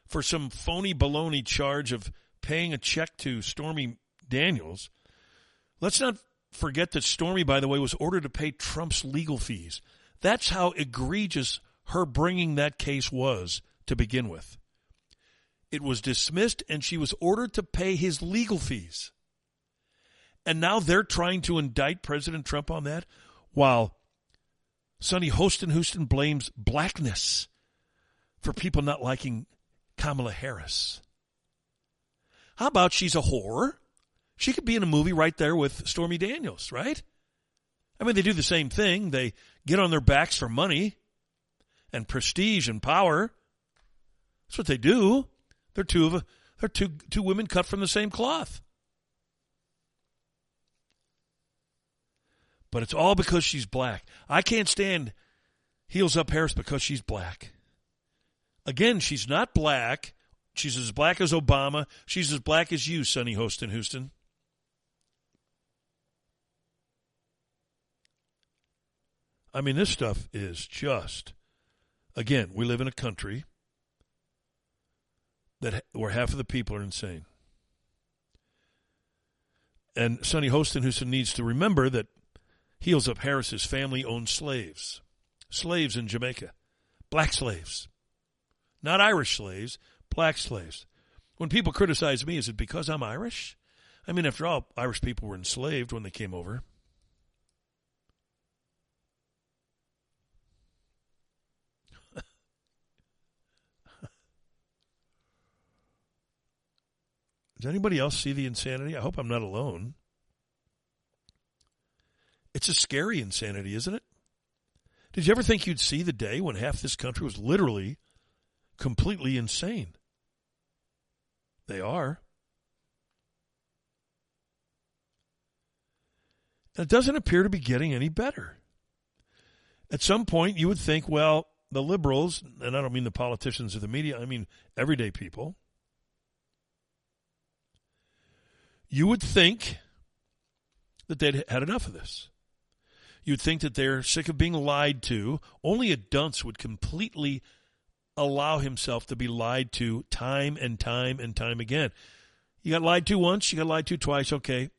for some phony baloney charge of paying a check to Stormy Daniels. Let's not forget that Stormy, by the way, was ordered to pay Trump's legal fees. That's how egregious her bringing that case was to begin with. It was dismissed and she was ordered to pay his legal fees. And now they're trying to indict President Trump on that while Sunny Hostin Houston blames blackness for people not liking Kamala Harris. How about she's a whore? She could be in a movie right there with Stormy Daniels, right? I mean, they do the same thing. They get on their backs for money and prestige and power. That's what they do. They're two of they're two two women cut from the same cloth. But it's all because she's black. I can't stand heels up Harris because she's black. Again, she's not black. She's as black as Obama. She's as black as you, Sunny Hostin Houston. I mean, this stuff is just, again, we live in a country that where half of the people are insane. And Sunny Hostin Houston needs to remember that Heels Up Harris's family owned slaves. Slaves in Jamaica. Black slaves. Not Irish slaves, black slaves. When people criticize me, is it because I'm Irish? I mean, after all, Irish people were enslaved when they came over. Does anybody else see the insanity? I hope I'm not alone. It's a scary insanity, isn't it? Did you ever think you'd see the day when half this country was literally completely insane? They are. And it doesn't appear to be getting any better. At some point, you would think, well, the liberals, and I don't mean the politicians or the media, I mean everyday people, you would think that they'd had enough of this. You'd think that they're sick of being lied to. Only a dunce would completely allow himself to be lied to time and time and time again. You got lied to once, you got lied to twice, okay.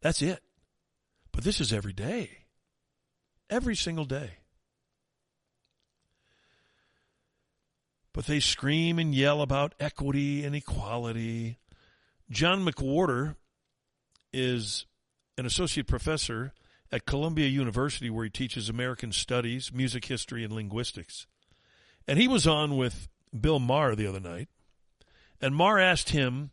That's it. But this is every day. Every single day. But they scream and yell about equity and equality. John McWhorter is an associate professor at Columbia University, where he teaches American Studies, Music History, and Linguistics. And he was on with Bill Maher the other night, and Maher asked him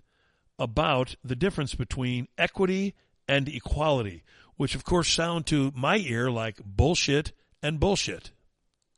about the difference between equity and equality, which of course sound to my ear like bullshit and bullshit.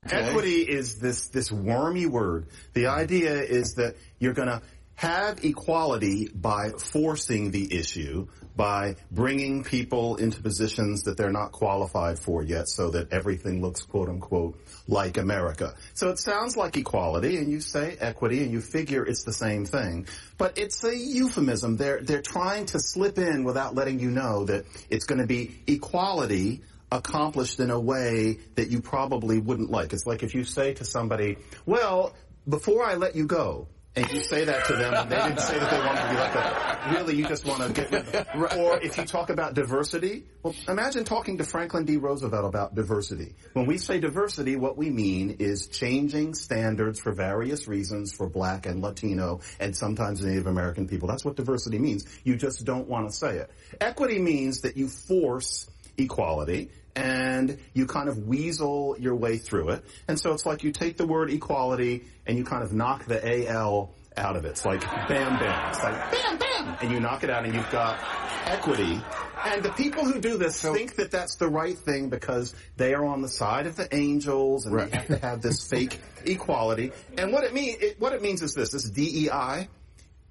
Equity is this, this wormy word. The idea is that you're gonna have equality by forcing the issue, by bringing people into positions that they're not qualified for yet so that everything looks quote unquote like America. So it sounds like equality and you say equity and you figure it's the same thing, but it's a euphemism. They're, they're trying to slip in without letting you know that it's going to be equality accomplished in a way that you probably wouldn't like. It's like if you say to somebody, well, before I let you go, and you say that to them, and they didn't say that they wanted to be like that. Really, you just want to get rid of them. Or if you talk about diversity, well, imagine talking to Franklin D. Roosevelt about diversity. When we say diversity, what we mean is changing standards for various reasons for black and Latino and sometimes Native American people. That's what diversity means. You just don't want to say it. Equity means that you force equality and you kind of weasel your way through it. And so it's like you take the word equality and you kind of knock the AL out of it. It's like bam bam. It's like bam bam. And you knock it out and you've got equity. And the people who do this think that that's the right thing because they are on the side of the angels and they have to have this fake equality. And what it mean, it, what it means is this, this DEI,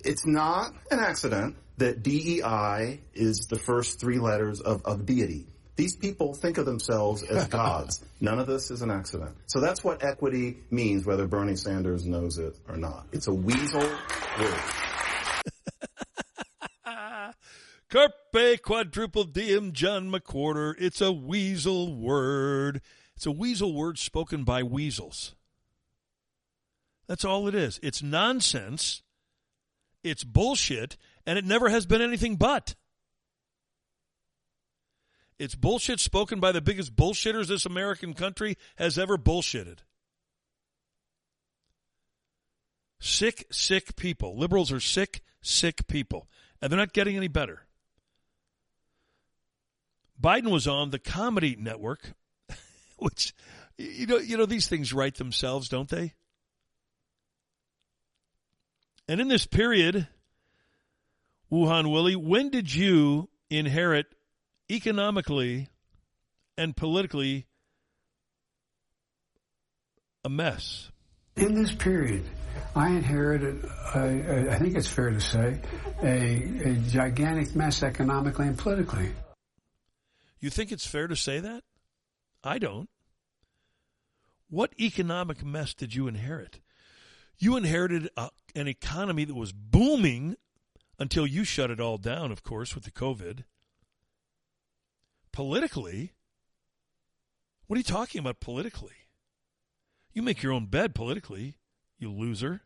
it's not an accident that DEI is the first three letters of, of deity. These people think of themselves as gods. None of this is an accident. So that's what equity means, whether Bernie Sanders knows it or not. It's a weasel word. Carpe quadruple diem, John McWhorter. It's a weasel word. It's a weasel word spoken by weasels. That's all it is. It's nonsense. It's bullshit, and it never has been anything but. It's bullshit spoken by the biggest bullshitters this American country has ever bullshitted. Sick, sick people. Liberals are sick, sick people. And they're not getting any better. Biden was on the comedy network, which you know, you know these things write themselves, don't they? And in this period, Wuhan Willie, when did you inherit economically and politically a mess. In this period, I inherited, I think it's fair to say, a, a gigantic mess economically and politically. You think it's fair to say that? I don't. What economic mess did you inherit? You inherited a, an economy that was booming until you shut it all down, of course, with the COVID politically. What are you talking about politically? You make your own bed politically, you loser.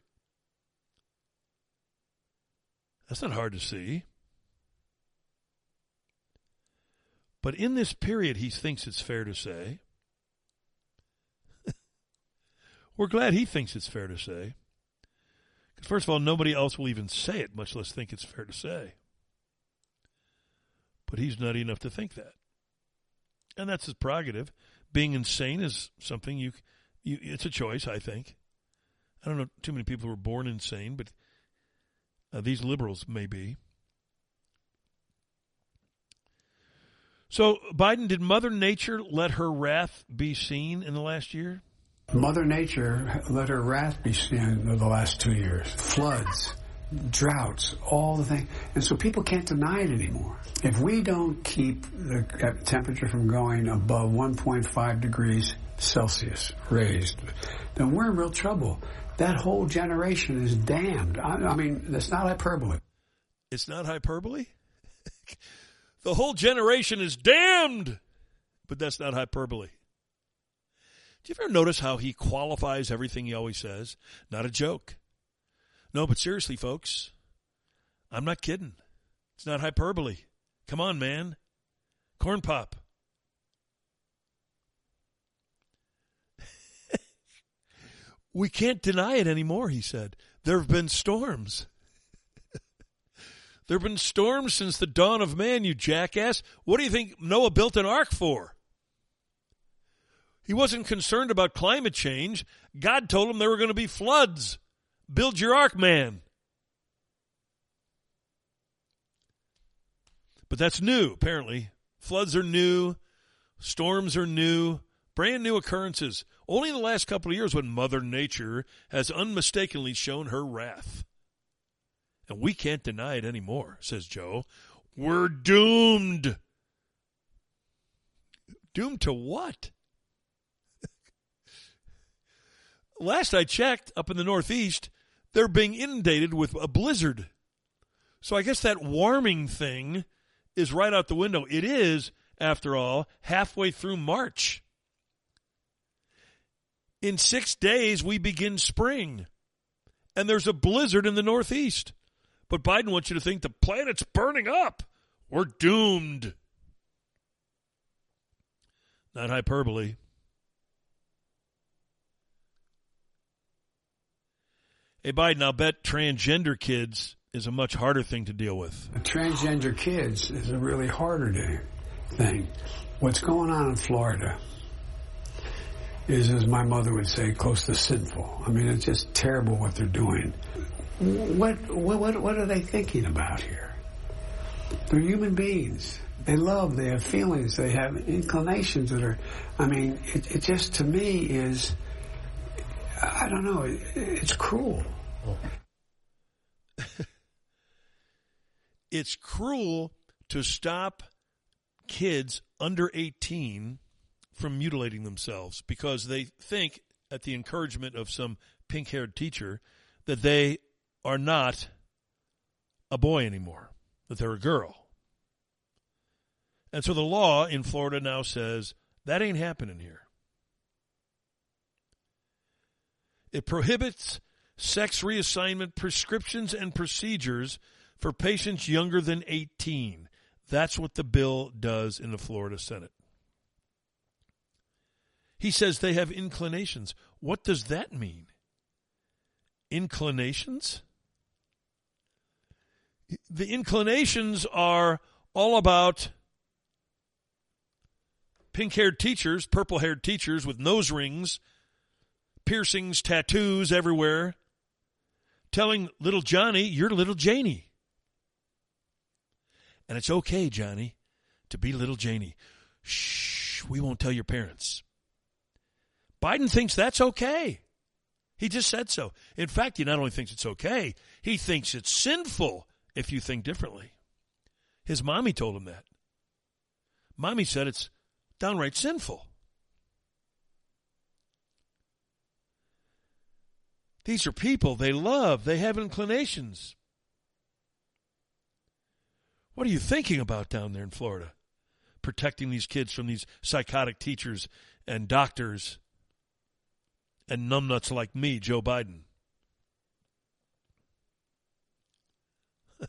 That's not hard to see. But in this period, he thinks it's fair to say. We're glad he thinks it's fair to say. Because, first of all, nobody else will even say it, much less think it's fair to say. But he's nutty enough to think that and that's his prerogative. Being insane is something you, you it's a choice. I think. I don't know too many people who are born insane, but uh, these liberals may be. So, Biden, did Mother Nature let her wrath be seen in the last year? Mother Nature let her wrath be seen in the last two years. Floods, droughts, all the things. And so people can't deny it anymore. If we don't keep the uh, temperature from going above 1.5 degrees Celsius raised, then we're in real trouble. That whole generation is damned. I, I mean, that's not hyperbole. It's not hyperbole? the whole generation is damned! But that's not hyperbole. Do you ever notice how he qualifies everything he always says? Not a joke. No, but seriously, folks, I'm not kidding. It's not hyperbole. Come on, man. Corn pop. we can't deny it anymore, he said. There have been storms. there have been storms since the dawn of man, you jackass. What do you think Noah built an ark for? He wasn't concerned about climate change. God told him there were going to be floods. Build your ark, man. But that's new, apparently. Floods are new, storms are new, brand new occurrences. Only in the last couple of years when Mother Nature has unmistakably shown her wrath. And we can't deny it anymore, says Joe. We're doomed. Doomed to what? Last I checked, up in the Northeast, they're being inundated with a blizzard. So I guess that warming thing is right out the window. It is, after all, halfway through March. In six days, we begin spring. and there's a blizzard in the Northeast. But Biden wants you to think the planet's burning up. We're doomed. Not hyperbole. Hey, Biden, I'll bet transgender kids is a much harder thing to deal with. Transgender kids is a really harder thing. What's going on in Florida is, as my mother would say, close to sinful. I mean, it's just terrible what they're doing. What, what, what are they thinking about here? They're human beings. They love, they have feelings, they have inclinations that are, I mean, it, it just to me is, I don't know, it, it's cruel. it's cruel to stop kids under 18 from mutilating themselves because they think, at the encouragement of some pink haired teacher, that they are not a boy anymore, that they're a girl. And so the law in Florida now says that ain't happening here. It prohibits sex reassignment prescriptions and procedures for patients younger than 18. That's what the bill does in the Florida Senate. He says they have inclinations. What does that mean? Inclinations? The inclinations are all about pink haired teachers, purple haired teachers with nose rings, piercings, tattoos everywhere, telling little Johnny, you're little Janie. And it's okay, Johnny, to be little Janie. Shh, we won't tell your parents. Biden thinks that's okay. He just said so. In fact, he not only thinks it's okay, he thinks it's sinful if you think differently. His mommy told him that. Mommy said it's downright sinful. These are people they love, they have inclinations. What are you thinking about down there in Florida? Protecting these kids from these psychotic teachers and doctors and numbnuts like me, Joe Biden.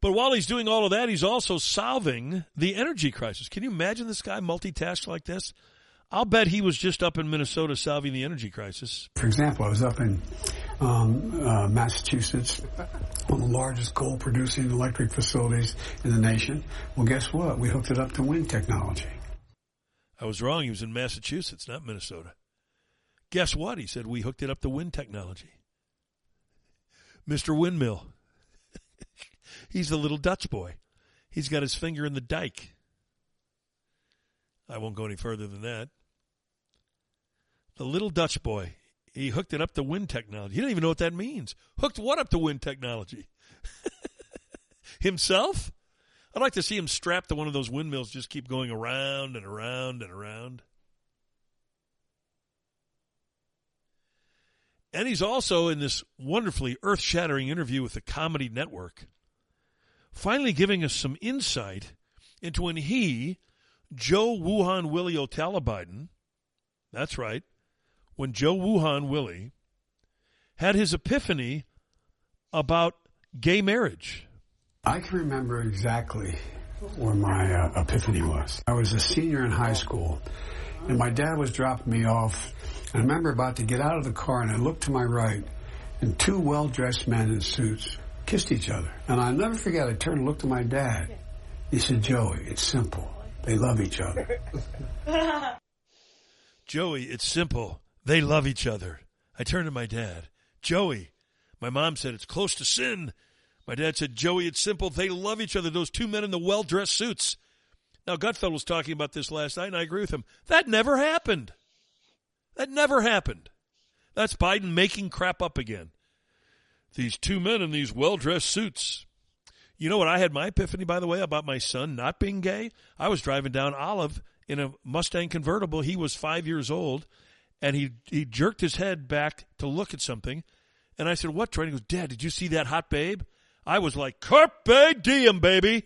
but while he's doing all of that, he's also solving the energy crisis. Can you imagine this guy multitask like this? I'll bet he was just up in Minnesota solving the energy crisis. For example, I was up in um, uh, Massachusetts, one of the largest coal producing electric facilities in the nation. Well, guess what? We hooked it up to wind technology. I was wrong. He was in Massachusetts, not Minnesota. Guess what? He said, We hooked it up to wind technology. Mr. Windmill. He's the little Dutch boy. He's got his finger in the dike. I won't go any further than that. The little Dutch boy. He hooked it up to wind technology. He don't even know what that means. Hooked what up to wind technology? Himself? I'd like to see him strapped to one of those windmills, just keep going around and around and around. And he's also in this wonderfully earth shattering interview with the Comedy Network, finally giving us some insight into when he, Joe Wuhan Willie O'Talabiden, that's right, when Joe Wuhan Willie had his epiphany about gay marriage. I can remember exactly where my uh, epiphany was. I was a senior in high school, and my dad was dropping me off I remember about to get out of the car and I looked to my right and two well-dressed men in suits kissed each other. And I'll never forget, I turned and looked at my dad. He said, Joey, it's simple. They love each other. Joey, it's simple. They love each other. I turned to my dad. Joey, my mom said it's close to sin. My dad said, Joey, it's simple. They love each other. Those two men in the well dressed suits. Now, Gutfeld was talking about this last night, and I agree with him. That never happened. That never happened. That's Biden making crap up again. These two men in these well dressed suits. You know what? I had my epiphany, by the way, about my son not being gay. I was driving down Olive in a Mustang convertible. He was five years old, and he he jerked his head back to look at something. And I said, What, Trey? He goes, Dad, did you see that hot babe? I was like, Carpe diem, baby.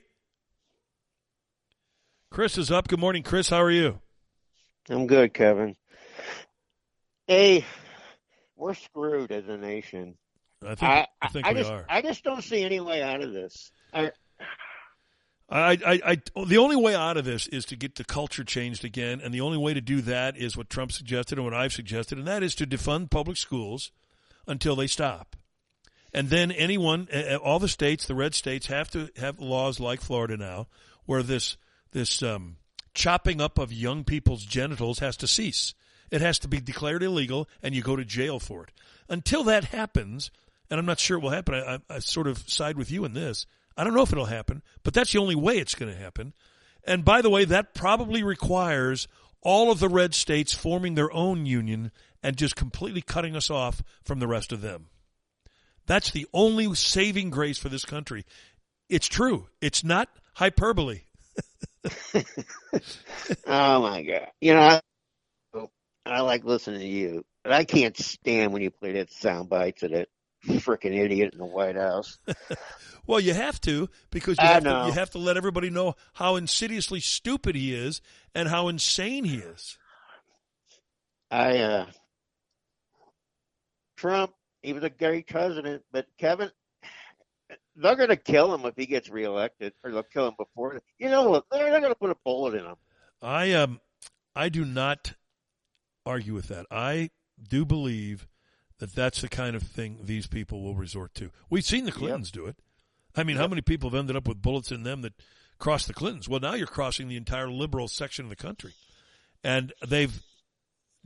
Chris is up. Good morning, Chris. How are you? I'm good, Kevin. Hey, we're screwed as a nation. I think, I, think we just, are. I just don't see any way out of this. I, I, I, I, the only way out of this is to get the culture changed again, and the only way to do that is what Trump suggested and what I've suggested, and that is to defund public schools until they stop. And then anyone, all the states, the red states, have to have laws like Florida now, where this this um, chopping up of young people's genitals has to cease. It has to be declared illegal, and you go to jail for it. Until that happens, and I'm not sure it will happen. I, I, I sort of side with you in this. I don't know if it'll happen, but that's the only way it's going to happen. And by the way, that probably requires all of the red states forming their own union and just completely cutting us off from the rest of them. That's the only saving grace for this country. It's true. It's not hyperbole. oh my god! You know, I, I like listening to you, but I can't stand when you play that sound bites of that freaking idiot in the White House. well, you have to because you have to, you have to let everybody know how insidiously stupid he is and how insane he is. I uh Trump, he was a great president, but Kevin, they're going to kill him if he gets reelected, or they'll kill him before. You know, they're, they're going to put a bullet in him. I um, I do not argue with that. I do believe that that's the kind of thing these people will resort to. We've seen the Clintons yep. do it. I mean, yep. how many people have ended up with bullets in them that crossed the Clintons? Well, now you're crossing the entire liberal section of the country, and they've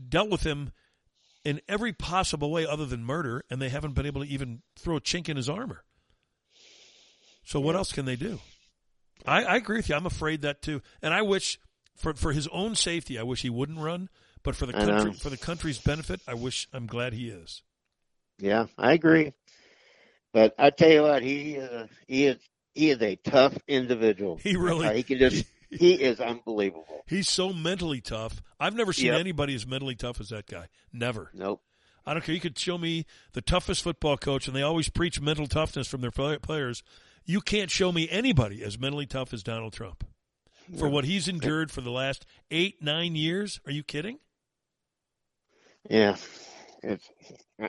dealt with him in every possible way other than murder, and they haven't been able to even throw a chink in his armor. So what else can they do? I, I agree with you. I'm afraid that too, and I wish for for his own safety, I wish he wouldn't run. But for the country, for the country's benefit, I wish I'm glad he is. Yeah, I agree. But I tell you what, he uh, he is he is a tough individual. He really uh, he can just he is unbelievable. He's so mentally tough. I've never seen yep. anybody as mentally tough as that guy. Never. Nope. I don't care. You could show me the toughest football coach, and they always preach mental toughness from their players. You can't show me anybody as mentally tough as Donald Trump for what he's endured for the last eight, nine years. Are you kidding? Yeah, it's.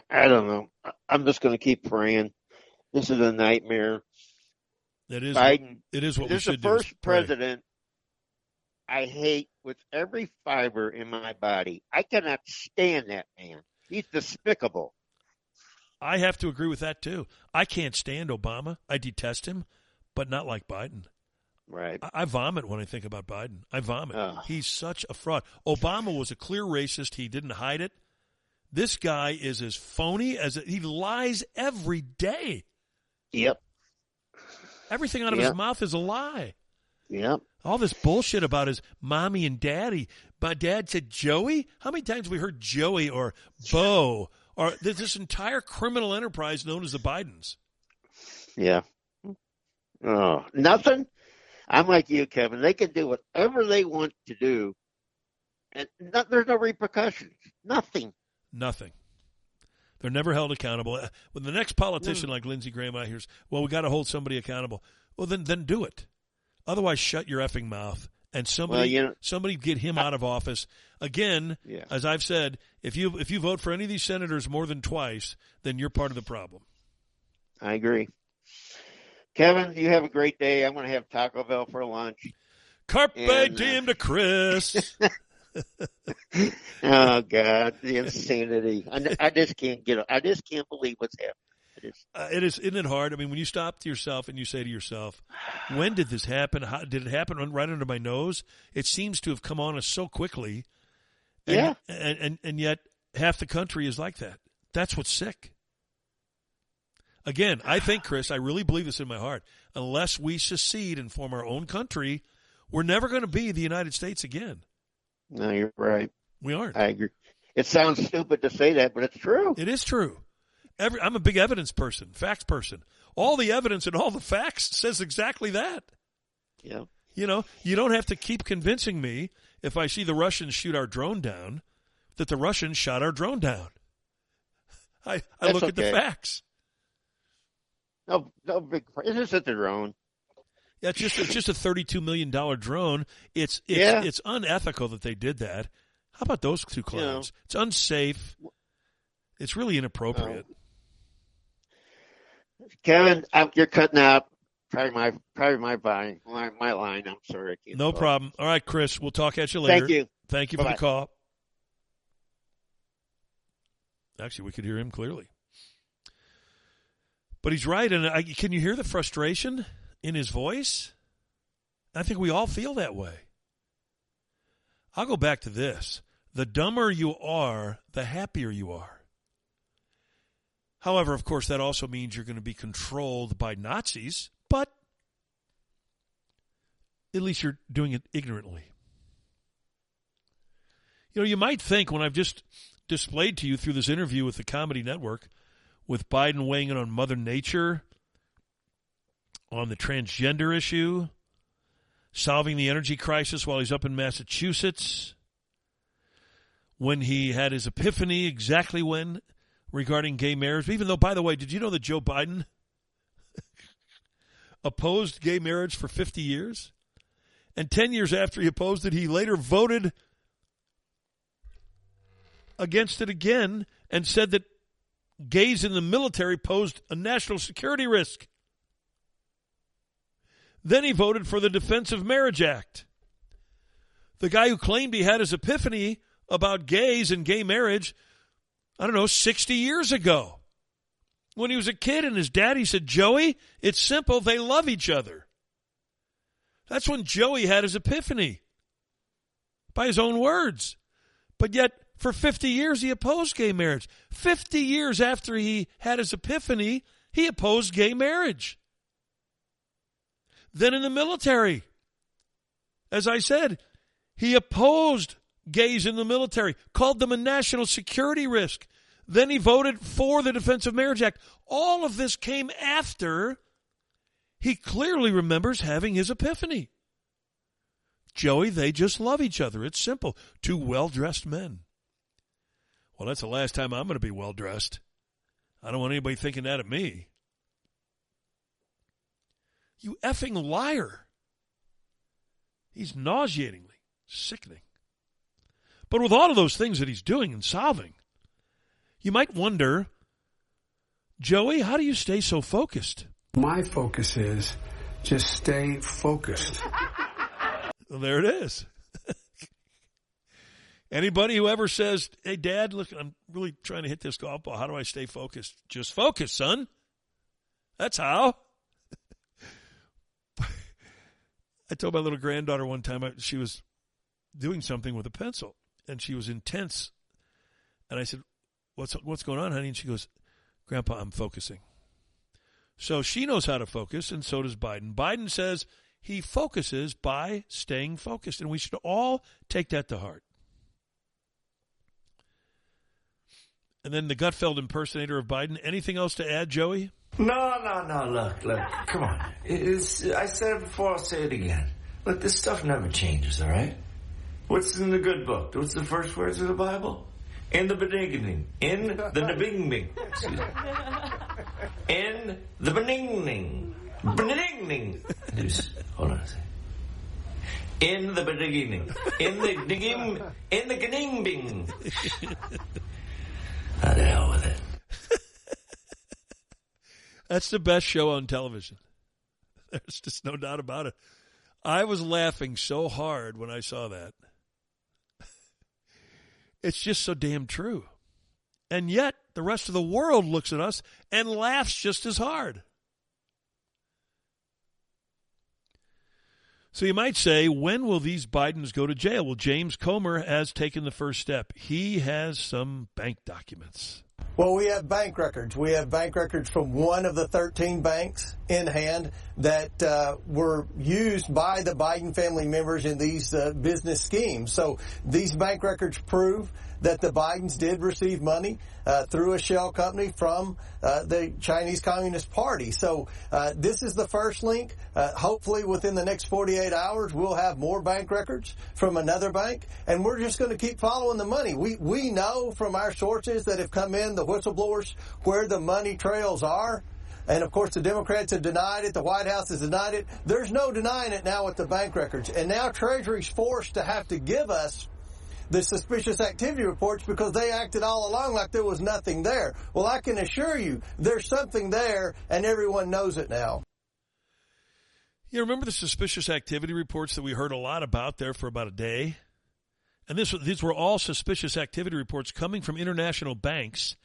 I don't know. I'm just going to keep praying. This is a nightmare. It is. Biden. It is what this we should do. the first president I hate with every fiber in my body. I cannot stand that man. He's despicable. I have to agree with that too. I can't stand Obama. I detest him, but not like Biden. Right. I, I vomit when I think about Biden. I vomit. Ah. He's such a fraud. Obama was a clear racist. He didn't hide it. This guy is as phony as he lies every day. Yep. Everything out of yep. his mouth is a lie. Yep. All this bullshit about his mommy and daddy. My dad said Joey. How many times have we heard Joey or Bo or there's this entire criminal enterprise known as the Bidens? Yeah. Oh, nothing. I'm like you, Kevin. They can do whatever they want to do, and not, there's no repercussions. Nothing. Nothing. They're never held accountable. Uh, when the next politician mm. like Lindsey Graham out here's, well, we got to hold somebody accountable. Well, then then do it. Otherwise, shut your effing mouth and somebody well, you know, somebody get him out of office again. Yeah. As I've said, if you if you vote for any of these senators more than twice, then you're part of the problem. I agree. Kevin, you have a great day. I'm going to have Taco Bell for lunch. Carpe and, diem uh, to Chris. oh God, the insanity! I, I, just can't get. I just can't believe what's happening. It is. Uh, it is. Isn't it hard? I mean, when you stop to yourself and you say to yourself, "When did this happen? How, did it happen right under my nose?" It seems to have come on us so quickly. And, yeah. And, and and yet half the country is like that. That's what's sick. Again, I think, Chris, I really believe this in my heart. Unless we secede and form our own country, we're never going to be the United States again. No, you're right. We aren't. I agree. It sounds stupid to say that, but it's true. It is true. Every, I'm a big evidence person, facts person. All the evidence and all the facts says exactly that. Yeah. You know, you don't have to keep convincing me if I see the Russians shoot our drone down that the Russians shot our drone down. I, I look okay. at the facts. No, no big. It's just a drone. Yeah, it's just it's just a thirty-two million dollar drone. It's it's, Yeah. it's unethical that they did that. How about those two clowns? It's unsafe. It's really inappropriate. Kevin, I'm, you're cutting out. Probably my probably my line. My, my line. I'm sorry. No talk. problem. All right, Chris. We'll talk at you later. Thank you. Thank you for Bye-bye. the call. Actually, we could hear him clearly. But he's right, and I, can you hear the frustration in his voice? I think we all feel that way. I'll go back to this: the dumber you are, the happier you are. However, of course, that also means you're going to be controlled by Nazis, but at least you're doing it ignorantly. You know, you might think when I've just displayed to you through this interview with the Comedy Network, with Biden weighing in on Mother Nature, on the transgender issue, solving the energy crisis while he's up in Massachusetts, when he had his epiphany, exactly when, regarding gay marriage. Even though, by the way, did you know that Joe Biden opposed gay marriage for 50 years? And 10 years after he opposed it, he later voted against it again and said that gays in the military posed a national security risk. Then he voted for the Defense of Marriage Act. The guy who claimed he had his epiphany about gays and gay marriage, I don't know, 60 years ago. When he was a kid and his daddy said, Joey, it's simple, they love each other. That's when Joey had his epiphany, by his own words. But yet, for 50 years, he opposed gay marriage. 50 years after he had his epiphany, he opposed gay marriage. Then in the military, as I said, he opposed gays in the military, called them a national security risk. Then he voted for the Defense of Marriage Act. All of this came after he clearly remembers having his epiphany. Joey, they just love each other. It's simple. Two well dressed men. Well, that's the last time I'm going to be well dressed. I don't want anybody thinking that of me. You effing liar. He's nauseatingly sickening. But with all of those things that he's doing and solving, you might wonder, Joey, how do you stay so focused? My focus is just stay focused. Well, there it is. Anybody who ever says, "Hey, Dad, look, I'm really trying to hit this golf ball. How do I stay focused?" Just focus, son. That's how. I told my little granddaughter one time she was doing something with a pencil and she was intense, and I said, "What's what's going on, honey?" And she goes, "Grandpa, I'm focusing." So she knows how to focus, and so does Biden. Biden says he focuses by staying focused, and we should all take that to heart. And then the Gutfeld impersonator of Biden. Anything else to add, Joey? No, no, no. Look, look. Come on. It's, I said it before. I'll say it again. Look, this stuff never changes. All right. What's in the good book? What's the first words of the Bible? In the beginning. In the beginning. In the beginning. Beginning. Hold on a second. In the beginning. In the beginning. In the beginning. How the hell with it? That's the best show on television. There's just no doubt about it. I was laughing so hard when I saw that. It's just so damn true. And yet, the rest of the world looks at us and laughs just as hard. So you might say, when will these Bidens go to jail? Well, James Comer has taken the first step. He has some bank documents. Well, we have bank records. We have bank records from one of the 13 banks in hand that uh, were used by the Biden family members in these uh, business schemes. So these bank records prove that the Bidens did receive money uh, through a shell company from uh, the Chinese Communist Party. So uh, this is the first link. Uh, hopefully, within the next 48 hours, we'll have more bank records from another bank, and we're just going to keep following the money. We we know from our sources that have come in, the whistleblowers, where the money trails are. And of course, the Democrats have denied it. The White House has denied it. There's no denying it now with the bank records. And now Treasury's forced to have to give us the suspicious activity reports because they acted all along like there was nothing there. Well, I can assure you there's something there and everyone knows it now. You remember the suspicious activity reports that we heard a lot about there for about a day? And this, these were all suspicious activity reports coming from international banks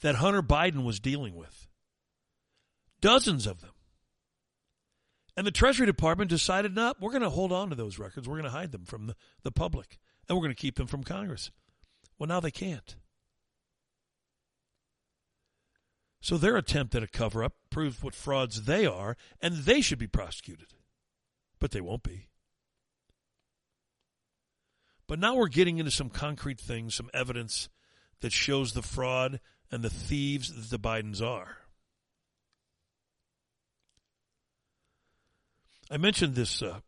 that Hunter Biden was dealing with. Dozens of them. And the Treasury Department decided, no, we're going to hold on to those records. We're going to hide them from the, the public. And we're going to keep them from Congress. Well, now they can't. So their attempt at a cover up proves what frauds they are, and they should be prosecuted. But they won't be. But now we're getting into some concrete things, some evidence that shows the fraud and the thieves that the Bidens are. I mentioned this uh,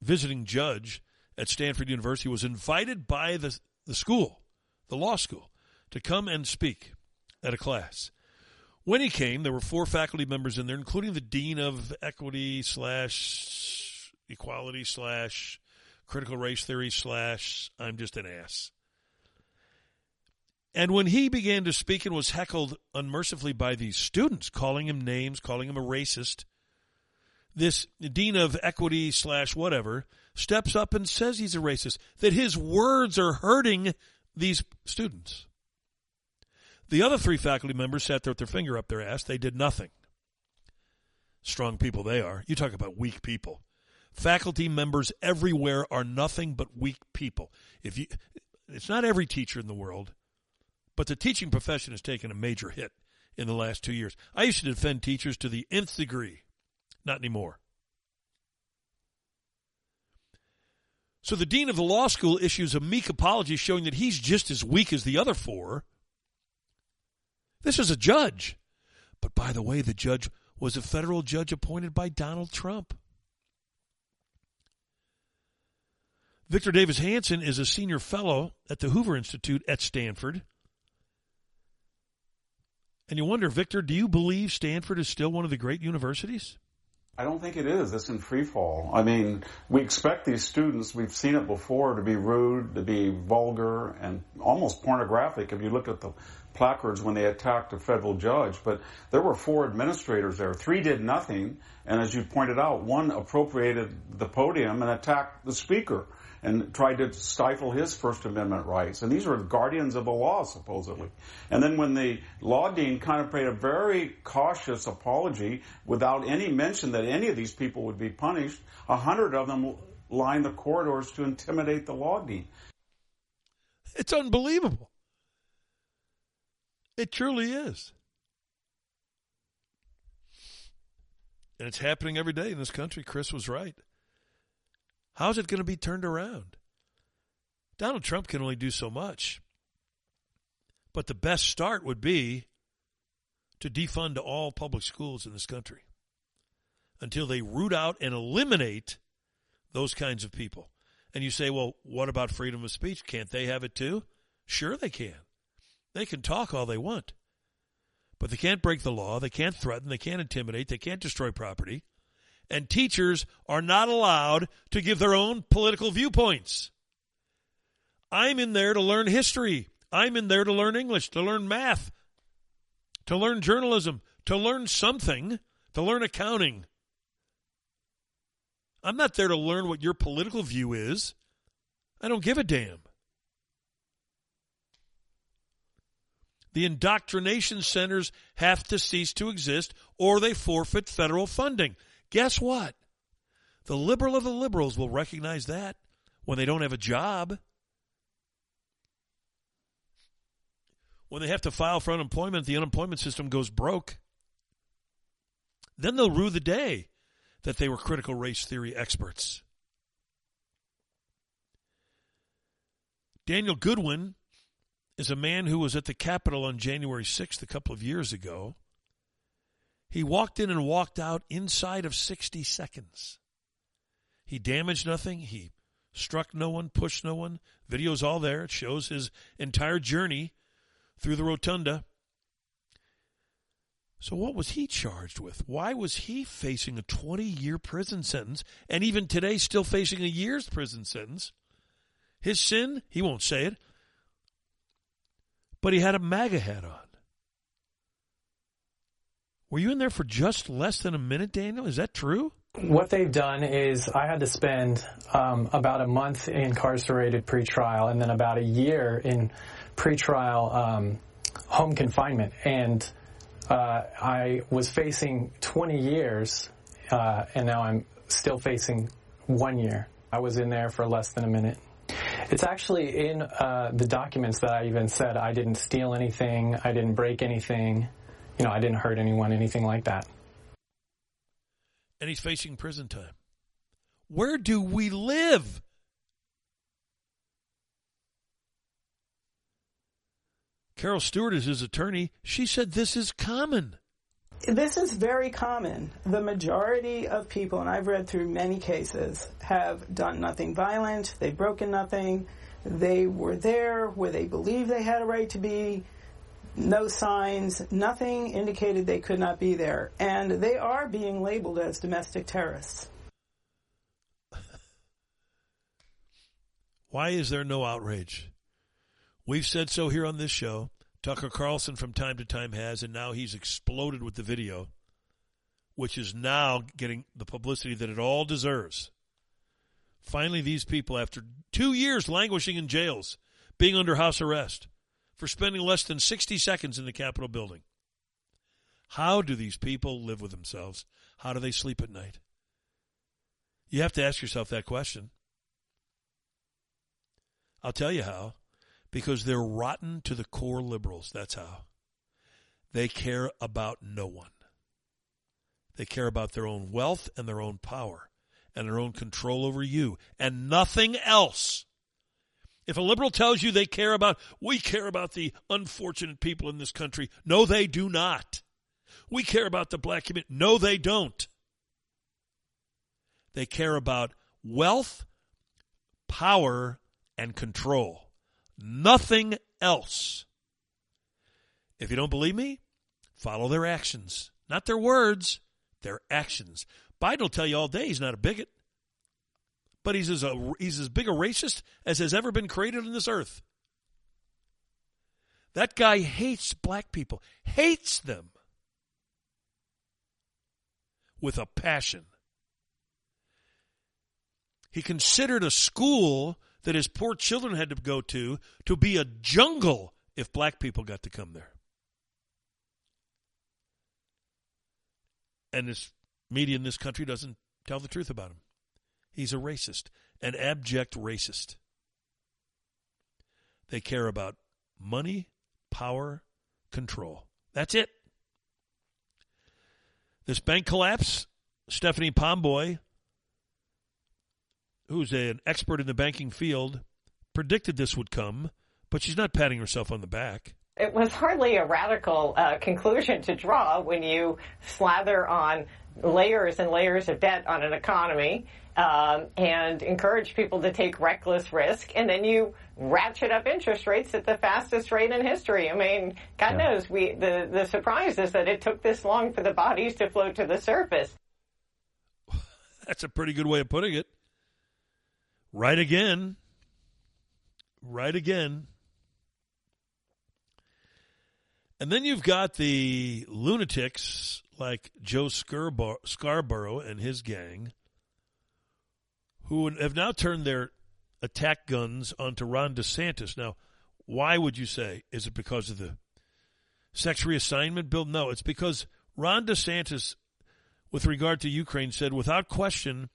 visiting judge at Stanford University was invited by the, the school, the law school, to come and speak at a class. When he came, there were four faculty members in there, including the dean of equity slash equality slash critical race theory slash I'm just an ass. And when he began to speak and was heckled unmercifully by these students, calling him names, calling him a racist, this dean of equity slash whatever steps up and says he's a racist, that his words are hurting these students. The other three faculty members sat there with their finger up their ass. They did nothing. Strong people they are. You talk about weak people. Faculty members everywhere are nothing but weak people. If you, it's not every teacher in the world, but the teaching profession has taken a major hit in the last two years. I used to defend teachers to the nth degree. Not anymore. So the dean of the law school issues a meek apology showing that he's just as weak as the other four. This is a judge. But by the way, the judge was a federal judge appointed by Donald Trump. Victor Davis Hanson is a senior fellow at the Hoover Institute at Stanford. And you wonder, Victor, do you believe Stanford is still one of the great universities? I don't think it is. It's in free fall. I mean, we expect these students, we've seen it before, to be rude, to be vulgar, and almost pornographic if you look at the placards when they attacked a federal judge. But there were four administrators there. Three did nothing, and as you pointed out, one appropriated the podium and attacked the speaker and tried to stifle his First Amendment rights. And these were guardians of the law, supposedly. And then when the law dean kind of made a very cautious apology without any mention that any of these people would be punished, a hundred of them lined the corridors to intimidate the law dean. It's unbelievable. It truly is. And it's happening every day in this country. Chris was right. How's it going to be turned around? Donald Trump can only do so much. But the best start would be to defund all public schools in this country until they root out and eliminate those kinds of people. And you say, well, what about freedom of speech? Can't they have it too? Sure, they can. They can talk all they want. But they can't break the law. They can't threaten. They can't intimidate. They can't destroy property and teachers are not allowed to give their own political viewpoints. I'm in there to learn history. I'm in there to learn English, to learn math, to learn journalism, to learn something, to learn accounting. I'm not there to learn what your political view is. I don't give a damn. The indoctrination centers have to cease to exist or they forfeit federal funding. Guess what? The liberal of the liberals will recognize that when they don't have a job. When they have to file for unemployment, the unemployment system goes broke. Then they'll rue the day that they were critical race theory experts. Daniel Goodwin is a man who was at the Capitol on January 6th a couple of years ago he walked in and walked out inside of 60 seconds. He damaged nothing. He struck no one, pushed no one. Video's all there. It shows his entire journey through the rotunda. So, what was he charged with? Why was he facing a 20 year prison sentence and even today still facing a year's prison sentence? His sin, he won't say it, but he had a MAGA hat on. Were you in there for just less than a minute, Daniel? Is that true? What they've done is I had to spend um, about a month incarcerated pretrial and then about a year in pretrial um, home confinement. And uh, I was facing 20 years, uh, and now I'm still facing one year. I was in there for less than a minute. It's actually in uh, the documents that I even said I didn't steal anything, I didn't break anything, you know, I didn't hurt anyone, anything like that. And he's facing prison time. Where do we live? Carol Stewart is his attorney. She said this is common. This is very common. The majority of people, and I've read through many cases, have done nothing violent, they've broken nothing, they were there where they believe they had a right to be, no signs, nothing indicated they could not be there, and they are being labeled as domestic terrorists. Why is there no outrage? We've said so here on this show. Tucker Carlson from time to time has, and now he's exploded with the video, which is now getting the publicity that it all deserves. Finally, these people, after two years languishing in jails, being under house arrest, for spending less than 60 seconds in the Capitol building. How do these people live with themselves? How do they sleep at night? You have to ask yourself that question. I'll tell you how. Because they're rotten to the core liberals. That's how. They care about no one. They care about their own wealth and their own power and their own control over you and nothing else. If a liberal tells you they care about, we care about the unfortunate people in this country. No, they do not. We care about the black community. No, they don't. They care about wealth, power, and control. Nothing else. If you don't believe me, follow their actions. Not their words, their actions. Biden will tell you all day he's not a bigot. But he's as, a, he's as big a racist as has ever been created on this earth. That guy hates black people, hates them with a passion. He considered a school that his poor children had to go to to be a jungle if black people got to come there. And this media in this country doesn't tell the truth about him. He's a racist, an abject racist. They care about money, power, control. That's it. This bank collapse, Stephanie Pomboy who's an expert in the banking field, predicted this would come, but she's not patting herself on the back. It was hardly a radical uh, conclusion to draw when you slather on layers and layers of debt on an economy um, and encourage people to take reckless risk, and then you ratchet up interest rates at the fastest rate in history. I mean, God yeah. knows we the the surprise is that it took this long for the bodies to float to the surface. That's a pretty good way of putting it. Right again. Right again. And then you've got the lunatics like Joe Scarborough and his gang who have now turned their attack guns onto Ron DeSantis. Now, why would you say? Is it because of the sex reassignment bill? No, it's because Ron DeSantis, with regard to Ukraine, said without question,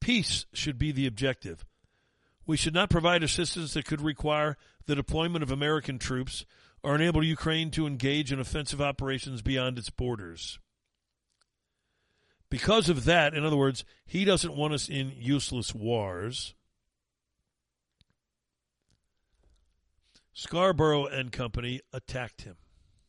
peace should be the objective. We should not provide assistance that could require the deployment of American troops or enable Ukraine to engage in offensive operations beyond its borders. Because of that, in other words, he doesn't want us in useless wars. Scarborough and company attacked him.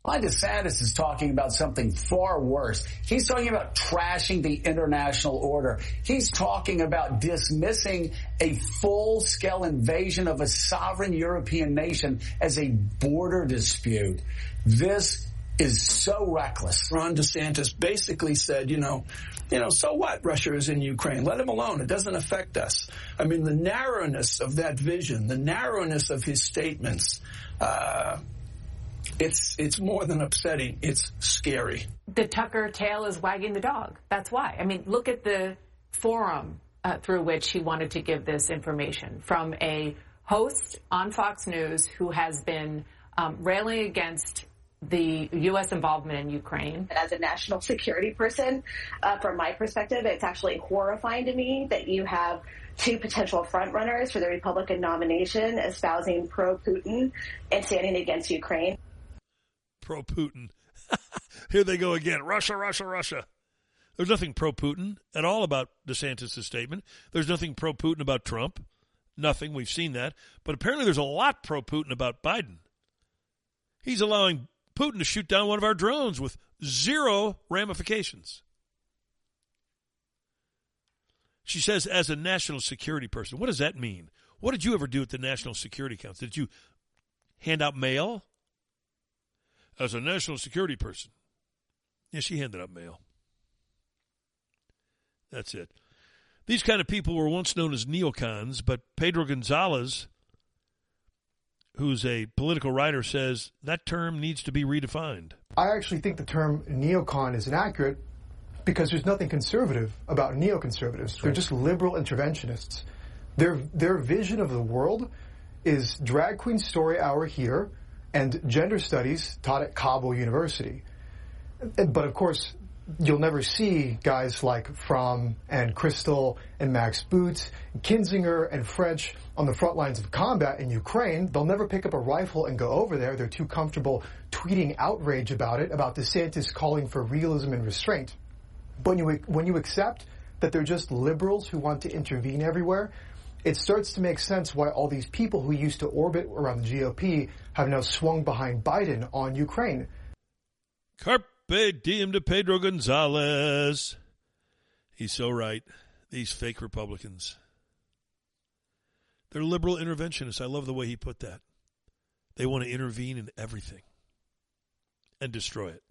Ron DeSantis is talking about something far worse. He's talking about trashing the international order. He's talking about dismissing a full-scale invasion of a sovereign European nation as a border dispute. This is so reckless. Ron DeSantis basically said, you know, you know, so what? Russia is in Ukraine. Let him alone. It doesn't affect us. I mean, the narrowness of that vision, the narrowness of his statements, uh, it's it's more than upsetting. It's scary. The Tucker tail is wagging the dog. That's why. I mean, look at the forum uh, through which he wanted to give this information from a host on Fox News who has been um, railing against the U.S. involvement in Ukraine. As a national security person, uh, from my perspective, it's actually horrifying to me that you have two potential frontrunners for the Republican nomination espousing pro-Putin and standing against Ukraine. Pro-Putin. Here they go again. Russia, Russia, Russia. There's nothing pro-Putin at all about DeSantis' statement. There's nothing pro-Putin about Trump. Nothing. We've seen that. But apparently there's a lot pro-Putin about Biden. He's allowing Putin to shoot down one of our drones with zero ramifications. She says, as a national security person, what does that mean? What did you ever do at the National Security Council? Did you hand out mail? As a national security person. Yeah, she handed out mail. That's it. These kind of people were once known as neocons, but Pedro Gonzalez, who's a political writer, says that term needs to be redefined. I actually think the term neocon is inaccurate because there's nothing conservative about neoconservatives. They're just liberal interventionists. Their their vision of the world is drag queen story hour here and gender studies taught at Kabul University. But of course, you'll never see guys like Frum and Kristol and Max Boot, Kinzinger and French on the front lines of combat in Ukraine. They'll never pick up a rifle and go over there. They're too comfortable tweeting outrage about it, about DeSantis calling for realism and restraint. But when you, when you accept that they're just liberals who want to intervene everywhere, it starts to make sense why all these people who used to orbit around the GOP have now swung behind Biden on Ukraine. Carpe diem to Pedro Gonzalez. He's so right. These fake Republicans. They're liberal interventionists. I love the way he put that. They want to intervene in everything and destroy it.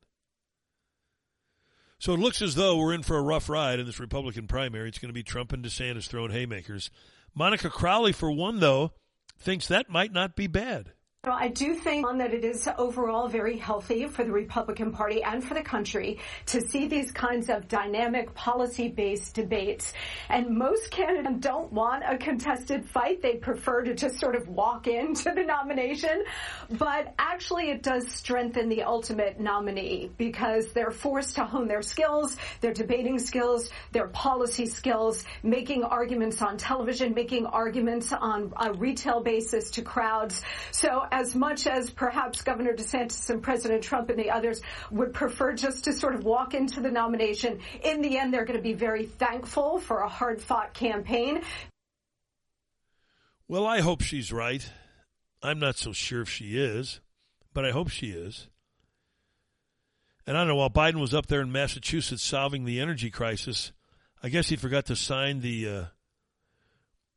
So it looks as though we're in for a rough ride in this Republican primary. It's going to be Trump and DeSantis throwing haymakers. Monica Crowley, for one, though, thinks that might not be bad. Well, I do think that it is overall very healthy for the Republican Party and for the country to see these kinds of dynamic policy-based debates. And most candidates don't want a contested fight. They prefer to just sort of walk into the nomination. But actually it does strengthen the ultimate nominee because they're forced to hone their skills, their debating skills, their policy skills, making arguments on television, making arguments on a retail basis to crowds. So as much as perhaps Governor DeSantis and President Trump and the others would prefer just to sort of walk into the nomination, in the end, they're going to be very thankful for a hard fought campaign. Well, I hope she's right. I'm not so sure if she is, but I hope she is. And I don't know, while Biden was up there in Massachusetts solving the energy crisis, I guess he forgot to sign the uh,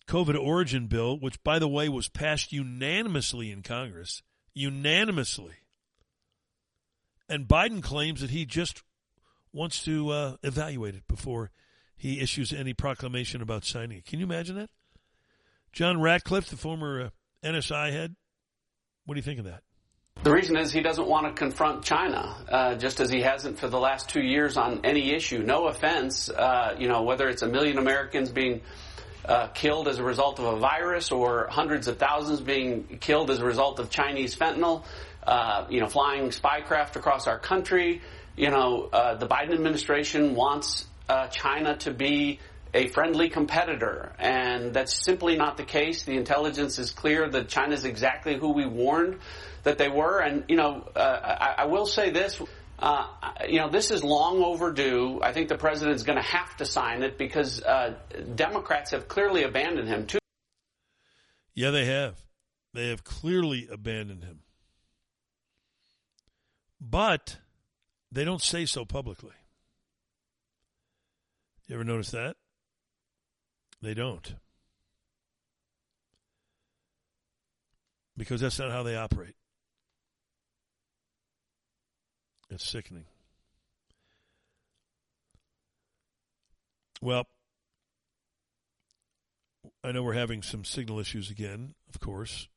COVID origin bill, which, by the way, was passed unanimously in Congress. Unanimously. And Biden claims that he just wants to uh, evaluate it before he issues any proclamation about signing it. Can you imagine that? John Ratcliffe, the former uh, NSI head, what do you think of that? The reason is he doesn't want to confront China, uh, just as he hasn't for the last two years on any issue. No offense, uh, you know, whether it's a million Americans being uh, killed as a result of a virus or hundreds of thousands being killed as a result of Chinese fentanyl, uh, you know, flying spycraft across our country. You know, uh, the Biden administration wants uh, China to be a friendly competitor, and that's simply not the case. The intelligence is clear that China is exactly who we warned that they were. And, you know, uh, I, I will say this. Uh, you know, this is long overdue. I think the president is going to have to sign it because uh, Democrats have clearly abandoned him too. Yeah, they have. They have clearly abandoned him. But they don't say so publicly. You ever notice that? They don't. Because that's not how they operate. It's sickening. Well, I know we're having some signal issues again, of course.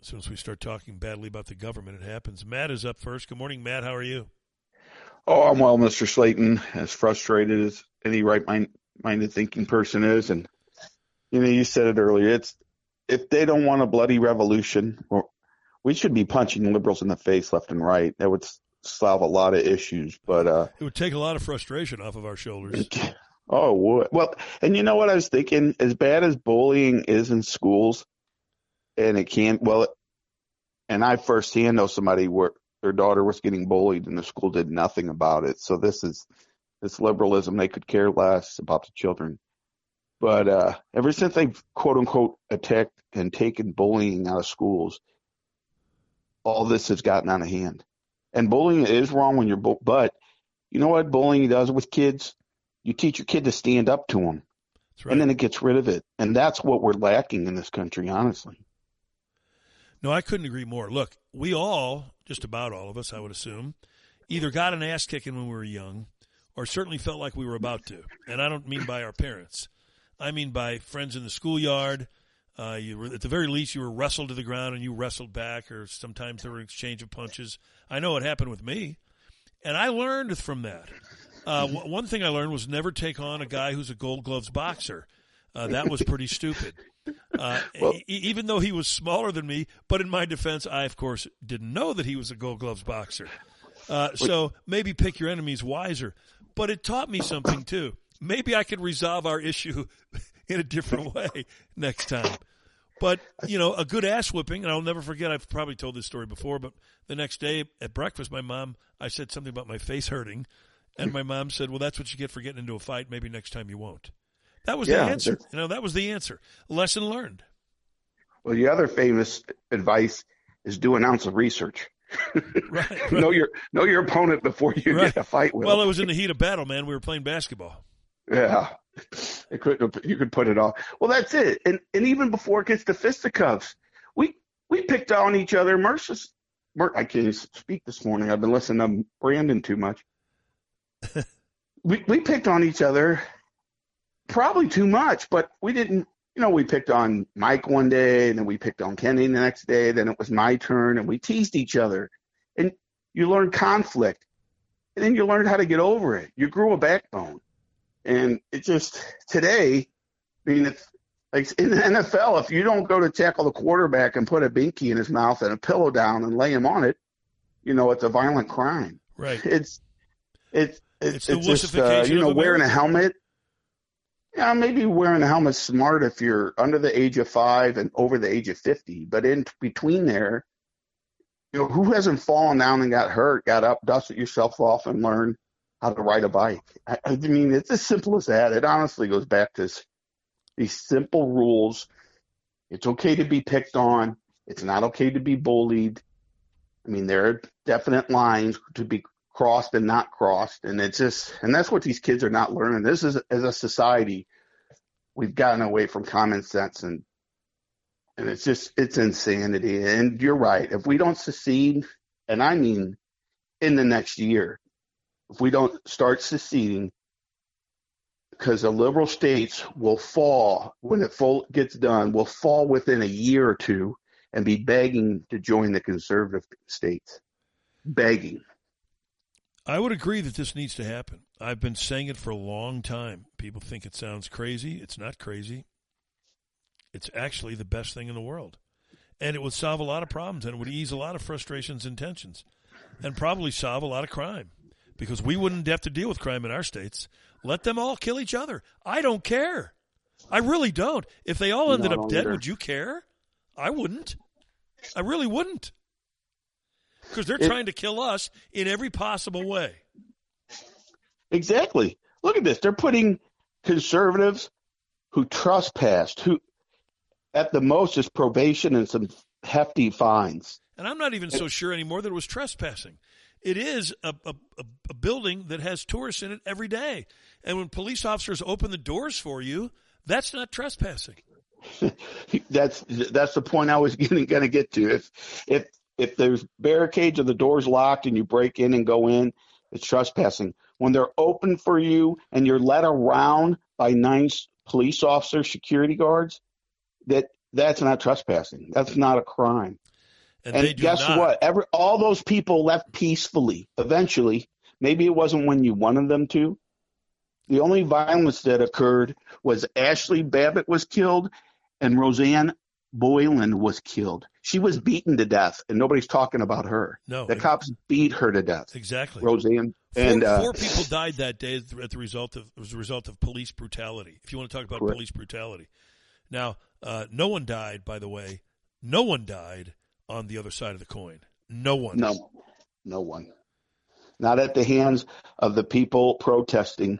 As soon as we start talking badly about the government, it happens. Matt is up first. Good morning, Matt. How are you? Oh, I'm well, Mr. Slaten. As frustrated as any right-minded thinking person is, and you know, you said it earlier. It's if they don't want a bloody revolution, we should be punching liberals in the face left and right. That would solve a lot of issues. But uh, it would take a lot of frustration off of our shoulders. Oh, well, and you know what I was thinking? As bad as bullying is in schools, and it can, well, and I firsthand know somebody where their daughter was getting bullied and the school did nothing about it. So this is, this liberalism, they could care less about the children. But, uh, ever since they've quote unquote attacked and taken bullying out of schools, all this has gotten out of hand. And bullying is wrong when you're, but you know what bullying does with kids? You teach your kid to stand up to them. Right. And then it gets rid of it. And that's what we're lacking in this country, honestly. No, I couldn't agree more. Look, we all, just about all of us, I would assume, either got an ass kicking when we were young or certainly felt like we were about to. And I don't mean by our parents. I mean by friends in the schoolyard. Uh, you were, at the very least, you were wrestled to the ground and you wrestled back, or sometimes there were exchange of punches. I know it happened with me. And I learned from that. Uh, w- one thing I learned was never take on a guy who's a gold gloves boxer. Uh, that was pretty stupid. Uh, well, e- even though he was smaller than me, but in my defense, I of course didn't know that he was a gold gloves boxer. Uh, so maybe pick your enemies wiser. But it taught me something too. Maybe I could resolve our issue in a different way next time. But, you know, a good ass whipping, and I'll never forget, I've probably told this story before, but the next day at breakfast, my mom, I said something about my face hurting. And my mom said, well, that's what you get for getting into a fight. Maybe next time you won't. That was yeah, the answer. You know, that was the answer. Lesson learned. Well, the other famous advice is do an ounce of research. right, right. know your know your opponent before you right. get a fight with. Well, them. it was in the heat of battle, man. We were playing basketball. Yeah, it could you could put it off. Well, that's it. And and even before it gets to fisticuffs, we we picked on each other. Mercer's, Mer, I can't speak this morning. I've been listening to Brandon too much. we we picked on each other probably too much, but we didn't. You know, we picked on Mike one day, and then we picked on Kenny the next day. Then it was my turn, and we teased each other. And you learn conflict, and then you learn how to get over it. You grew a backbone, and it just today. I mean, it's like in the NFL, if you don't go to tackle the quarterback and put a binky in his mouth and a pillow down and lay him on it, you know, it's a violent crime. Right. It's it's it's, it's, it's just uh, you know wearing a helmet. Yeah, maybe wearing a helmet smart if you're under the age of five and over the age of fifty, but in between there, you know, who hasn't fallen down and got hurt, got up, dusted yourself off, and learned how to ride a bike? I, I mean, it's as simple as that. It honestly goes back to these simple rules. It's okay to be picked on. It's not okay to be bullied. I mean, there are definite lines to be crossed and not crossed. And it's just, and that's what these kids are not learning. This is, as a society, we've gotten away from common sense and, and it's just, it's insanity. And you're right. If we don't succeed, and I mean in the next year, if we don't start seceding, because the liberal states will fall when it full gets done, will fall within a year or two and be begging to join the conservative states. Begging. I would agree that this needs to happen. I've been saying it for a long time. People think it sounds crazy. It's not crazy. It's actually the best thing in the world. And it would solve a lot of problems and it would ease a lot of frustrations and tensions and probably solve a lot of crime because we wouldn't have to deal with crime in our states. Let them all kill each other. I don't care. I really don't. If they all ended No, up dead, either. would you care? I wouldn't. I really wouldn't. Because they're It- trying to kill us in every possible way. Exactly. Look at this. They're putting conservatives who trespassed, who at the most is probation and some hefty fines. And I'm not even so sure anymore that it was trespassing. It is a, a, a- building that has tourists in it every day. And when police officers open the doors for you, that's not trespassing. That's that's the point I was going to get to. If if if there's barricades or the door's locked and you break in and go in, it's trespassing. When they're open for you and you're led around by nice police officers, security guards, that that's not trespassing. That's not a crime. And, And, guess not. what? Every all those people left peacefully. Eventually, maybe it wasn't when you wanted them to. The only violence that occurred was Ashley Babbitt was killed and Rosanne Boyland was killed. She was beaten to death, and nobody's talking about her. No, the cops beat her to death. Exactly. Rosanne Four, and uh, four people died that day at the- at the result of was a result of police brutality. If you want to talk about Correct. police brutality, now uh, no one died. By the way, no one died on the other side of the coin. No one. no, no one. Not at the hands of the people protesting.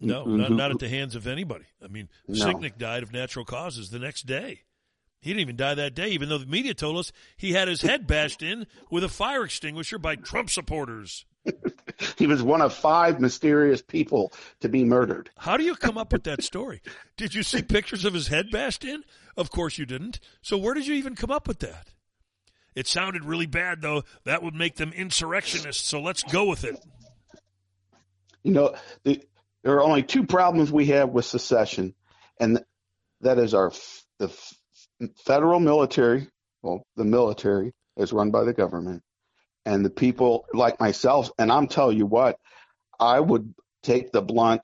No, who- not, not at the hands of anybody. I mean, No. Sicknick died of natural causes the next day. He didn't even die that day, even though the media told us he had his head bashed in with a fire extinguisher by Trump supporters. He was one of five mysterious people to be murdered. How do you come up with that story? Did you see pictures of his head bashed in? Of course you didn't. So where did you even come up with that? It sounded really bad, though. That would make them insurrectionists, so let's go with it. You know, the, there are only two problems we have with secession, and that is our the federal military. Well, the military is run by the government, and the people like myself. And I'm telling you what, I would take the blunt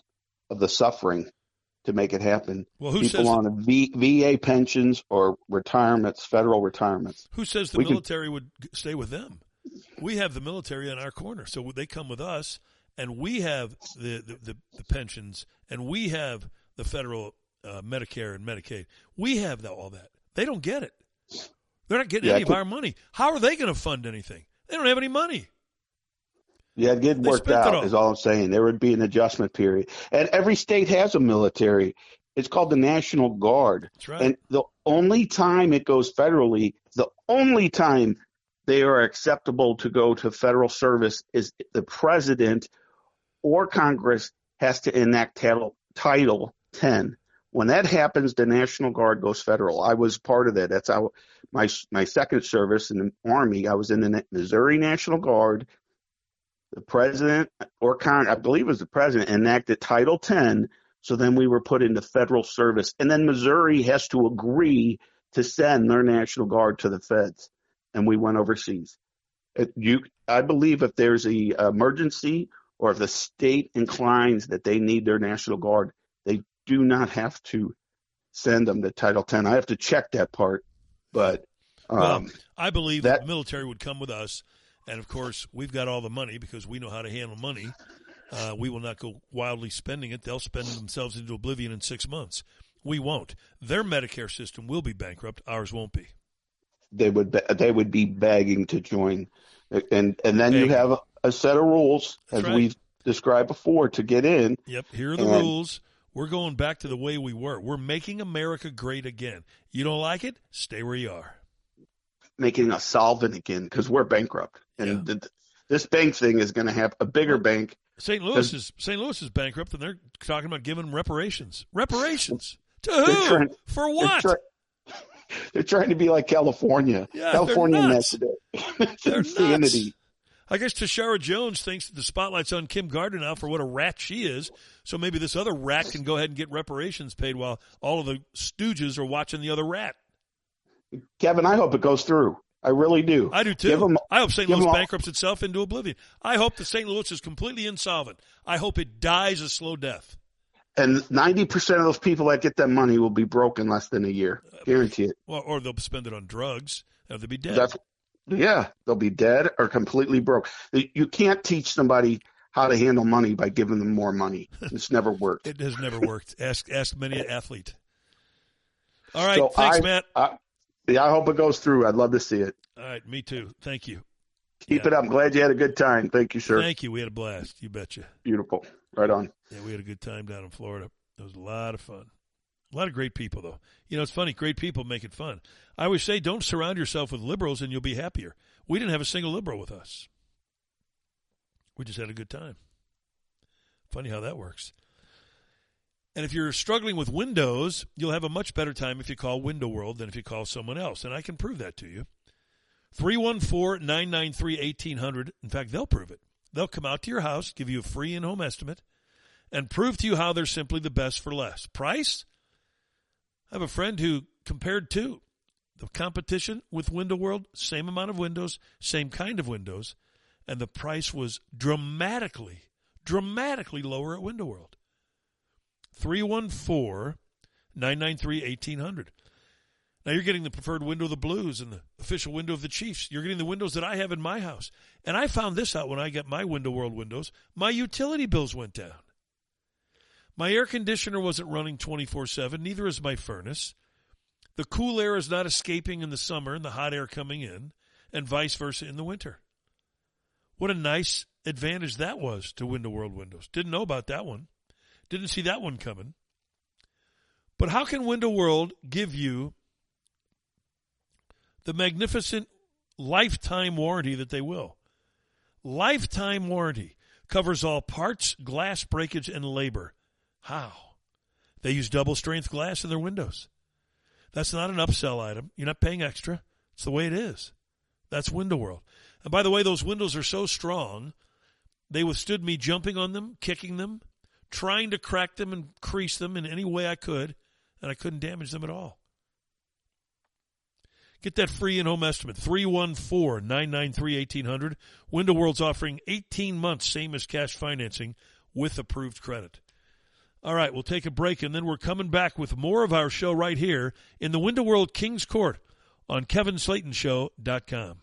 of the suffering to make it happen. Well, who people says- on v, VA pensions or retirements, federal retirements. Who says the We can- military would stay with them? We have the military in our corner, so they come with us, and we have the, the, the, the pensions, and we have the federal uh, Medicare and Medicaid. We have the, all that. They don't get it. They're not getting Yeah, any of our money. How are they going to fund anything? They don't have any money. Yeah, it get worked out is all I'm saying. There would be an adjustment period. And every state has a military. It's called the National Guard. That's right. And the only time it goes federally, the only time they are acceptable to go to federal service is the president or Congress has to enact title, title 10. When that happens, the National Guard goes federal. I was part of that. That's how my my second service in the Army. I was in the Missouri National Guard the president or con I believe it was the president enacted Title 10 so then we were put into federal service. And then Missouri has to agree to send their national guard to the feds and we went overseas. It- you I believe if there's a emergency or if the state inclines that they need their national guard they do not have to send them to Title 10 I have to check that part but um, well, I believe that, that- the military would come with us, and of course, we've got all the money because we know how to handle money. Uh, we will not go wildly spending it. They'll spend themselves into oblivion in six months. We won't. Their Medicare system will be bankrupt. Ours won't be. they would be- they would be begging to join, and and then you have a, a set of rules That's as right. we've described before to get in. Yep. Here are the And- rules. We're going back to the way we were. We're making America great again. You don't like it? Stay where you are. making us solvent again because we're bankrupt, and th- this bank thing is going to have a bigger bank. St. Louis is St. Louis is bankrupt, and they're talking about giving reparations. Reparations to who? trying- For They're, what? try- they're trying to be like California. Yeah, California it's They're insanity. nuts. I guess Tishaura Jones thinks that the spotlight's on Kim Gardner now for what a rat she is. So maybe this other rat can go ahead and get reparations paid while all of the stooges are watching the other rat. Kevin, I hope it goes through. I really do. I do too. Give 'em- I hope St. Louis Louis 'em all- bankrupts itself into oblivion. I hope that St. Louis is completely insolvent. I hope it dies a slow death. And ninety percent of those people that get that money will be broke in less than a year. Guarantee it. Or, or they'll spend it on drugs. Or they'll be dead. That's yeah, they'll be dead or completely broke. You can't teach somebody how to handle money by giving them more money. It's never worked. it has never worked. ask ask many an athlete. All right. So Thanks, I- Matt. I, yeah, I hope it goes through. I'd love to see it. All right. Me too. Thank you. Keep Yeah. it up. I'm glad you had a good time. Thank you, sir. Thank you. We had a blast. You betcha. Beautiful. Right on. Yeah, we had a good time down in Florida. It was a lot of fun. A lot of great people, though. You know, it's funny. Great people make it fun. I always say, don't surround yourself with liberals and you'll be happier. We didn't have a single liberal with us. We just had a good time. Funny how that works. And if you're struggling with Windows, you'll have a much better time if you call Window World than if you call someone else. And I can prove that to you. 314 993 1800. In fact, they'll prove it. They'll come out to your house, give you a free in home estimate, and prove to you how they're simply the best for less. Price? I have a friend who compared two. The competition with Window World, same amount of windows, same kind of windows, and the price was dramatically, dramatically lower at Window World. 314 993 1800. Now you're getting the preferred window of the Blues and the official window of the Chiefs. You're getting the windows that I have in my house. And I found this out when I got my Window World windows. My utility bills went down. My air conditioner wasn't running 24 7, neither is my furnace. The cool air is not escaping in the summer and the hot air coming in, and vice versa in the winter. What a nice advantage that was to Window World windows. Didn't know about that one. Didn't see that one coming. But how can Window World give you the magnificent lifetime warranty that they will? Lifetime warranty covers all parts, glass breakage, and labor. How? They use double strength glass in their windows. That's not an upsell item. You're not paying extra. It's the way it is. That's Window World. And by the way, those windows are so strong, they withstood me jumping on them, kicking them, trying to crack them and crease them in any way I could, and I couldn't damage them at all. Get that free in home estimate 314 993 1800. Window World's offering 18 months, same as cash financing with approved credit. All right, we'll take a break and then we're coming back with more of our show right here in the Window World Kings Court on KevinSlatenShow.com.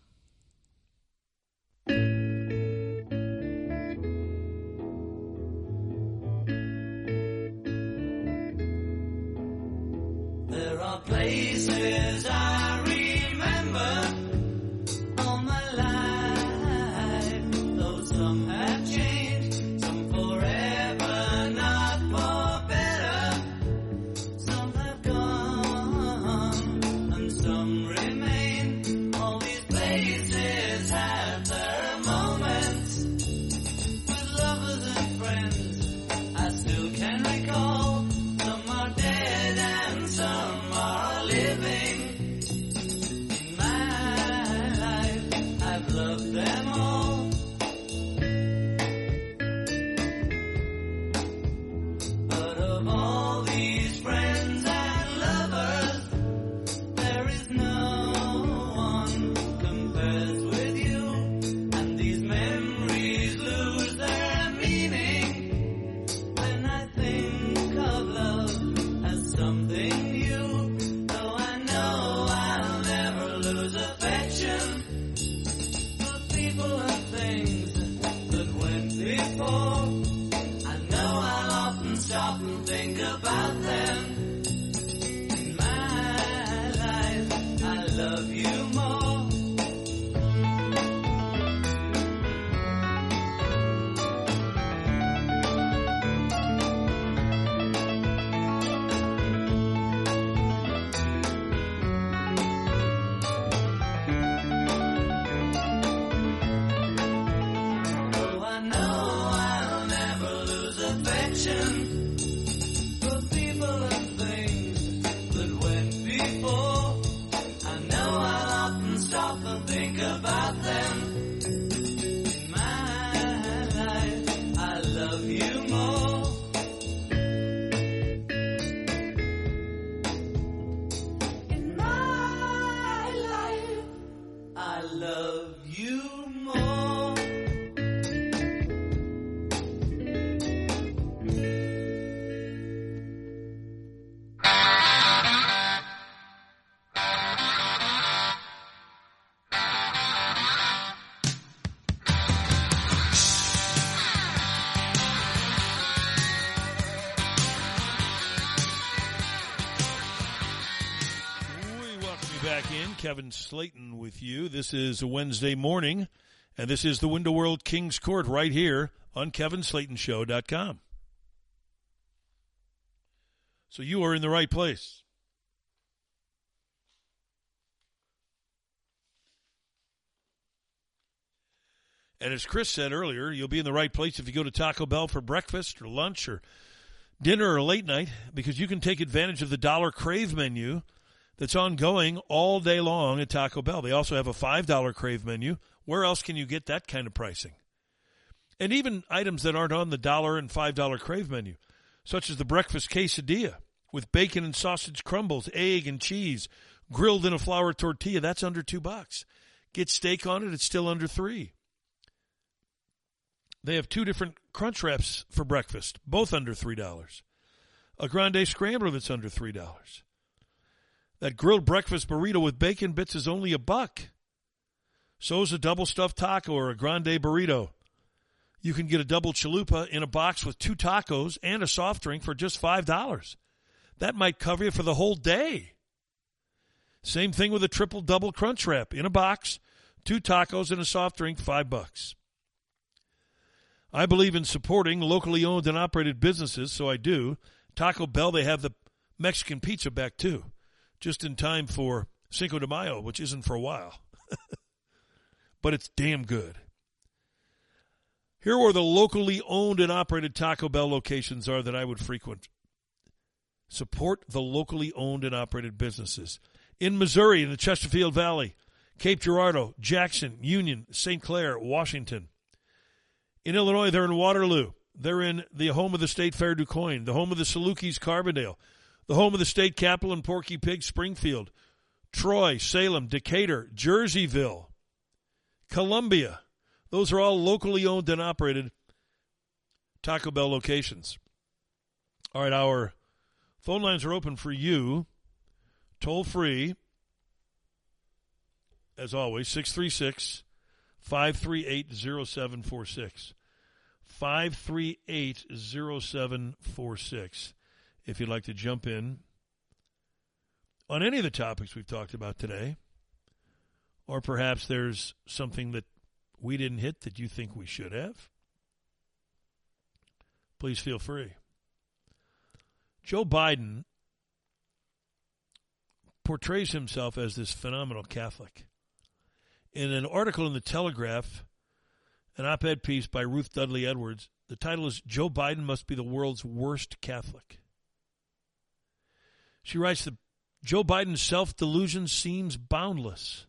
Kevin Slaten with you. This is a Wednesday morning, and this is the Window World Kings Court right here on KevinSlatenShow.com. So you are in the right place. And as Chris said earlier, you'll be in the right place if you go to Taco Bell for breakfast or lunch or dinner or late night because you can take advantage of the Dollar Crave menu that's ongoing all day long at Taco Bell. They also have a $5 crave menu. Where else can you get that kind of pricing? And even items that aren't on the dollar and $5 crave menu, such as the breakfast quesadilla with bacon and sausage crumbles, egg and cheese, grilled in a flour tortilla, that's under 2 bucks. Get steak on it, it's still under 3. They have two different crunch wraps for breakfast, both under $3. A grande scrambler that's under $3. That grilled breakfast burrito with bacon bits is only a buck. So is a double stuffed taco or a grande burrito. You can get a double chalupa in a box with two tacos and a soft drink for just $5. That might cover you for the whole day. Same thing with a triple double crunch wrap in a box, two tacos and a soft drink, 5 bucks. I believe in supporting locally owned and operated businesses, so I do. Taco Bell, they have the Mexican pizza back too, just in time for Cinco de Mayo, which isn't for a while. but it's damn good. Here are the locally owned and operated Taco Bell locations are that I would frequent. Support the locally owned and operated businesses. In Missouri, in the Chesterfield Valley, Cape Girardeau, Jackson, Union, St. Clair, Washington. In Illinois, they're in Waterloo. They're in the home of the State Fair Du Quoin, the home of the Salukis Carbondale, the home of the state capital and Porky Pig Springfield, Troy, Salem, Decatur, Jerseyville, Columbia. Those are all locally owned and operated Taco Bell locations. All right, our phone lines are open for you. Toll free, as always, 636 538 0746. 538 0746. If you'd like to jump in on any of the topics we've talked about today, or perhaps there's something that we didn't hit that you think we should have, please feel free. Joe Biden portrays himself as this phenomenal Catholic. In an article in the Telegraph, an op ed piece by Ruth Dudley Edwards, the title is Joe Biden Must Be the World's Worst Catholic. She writes that Joe Biden's self delusion seems boundless.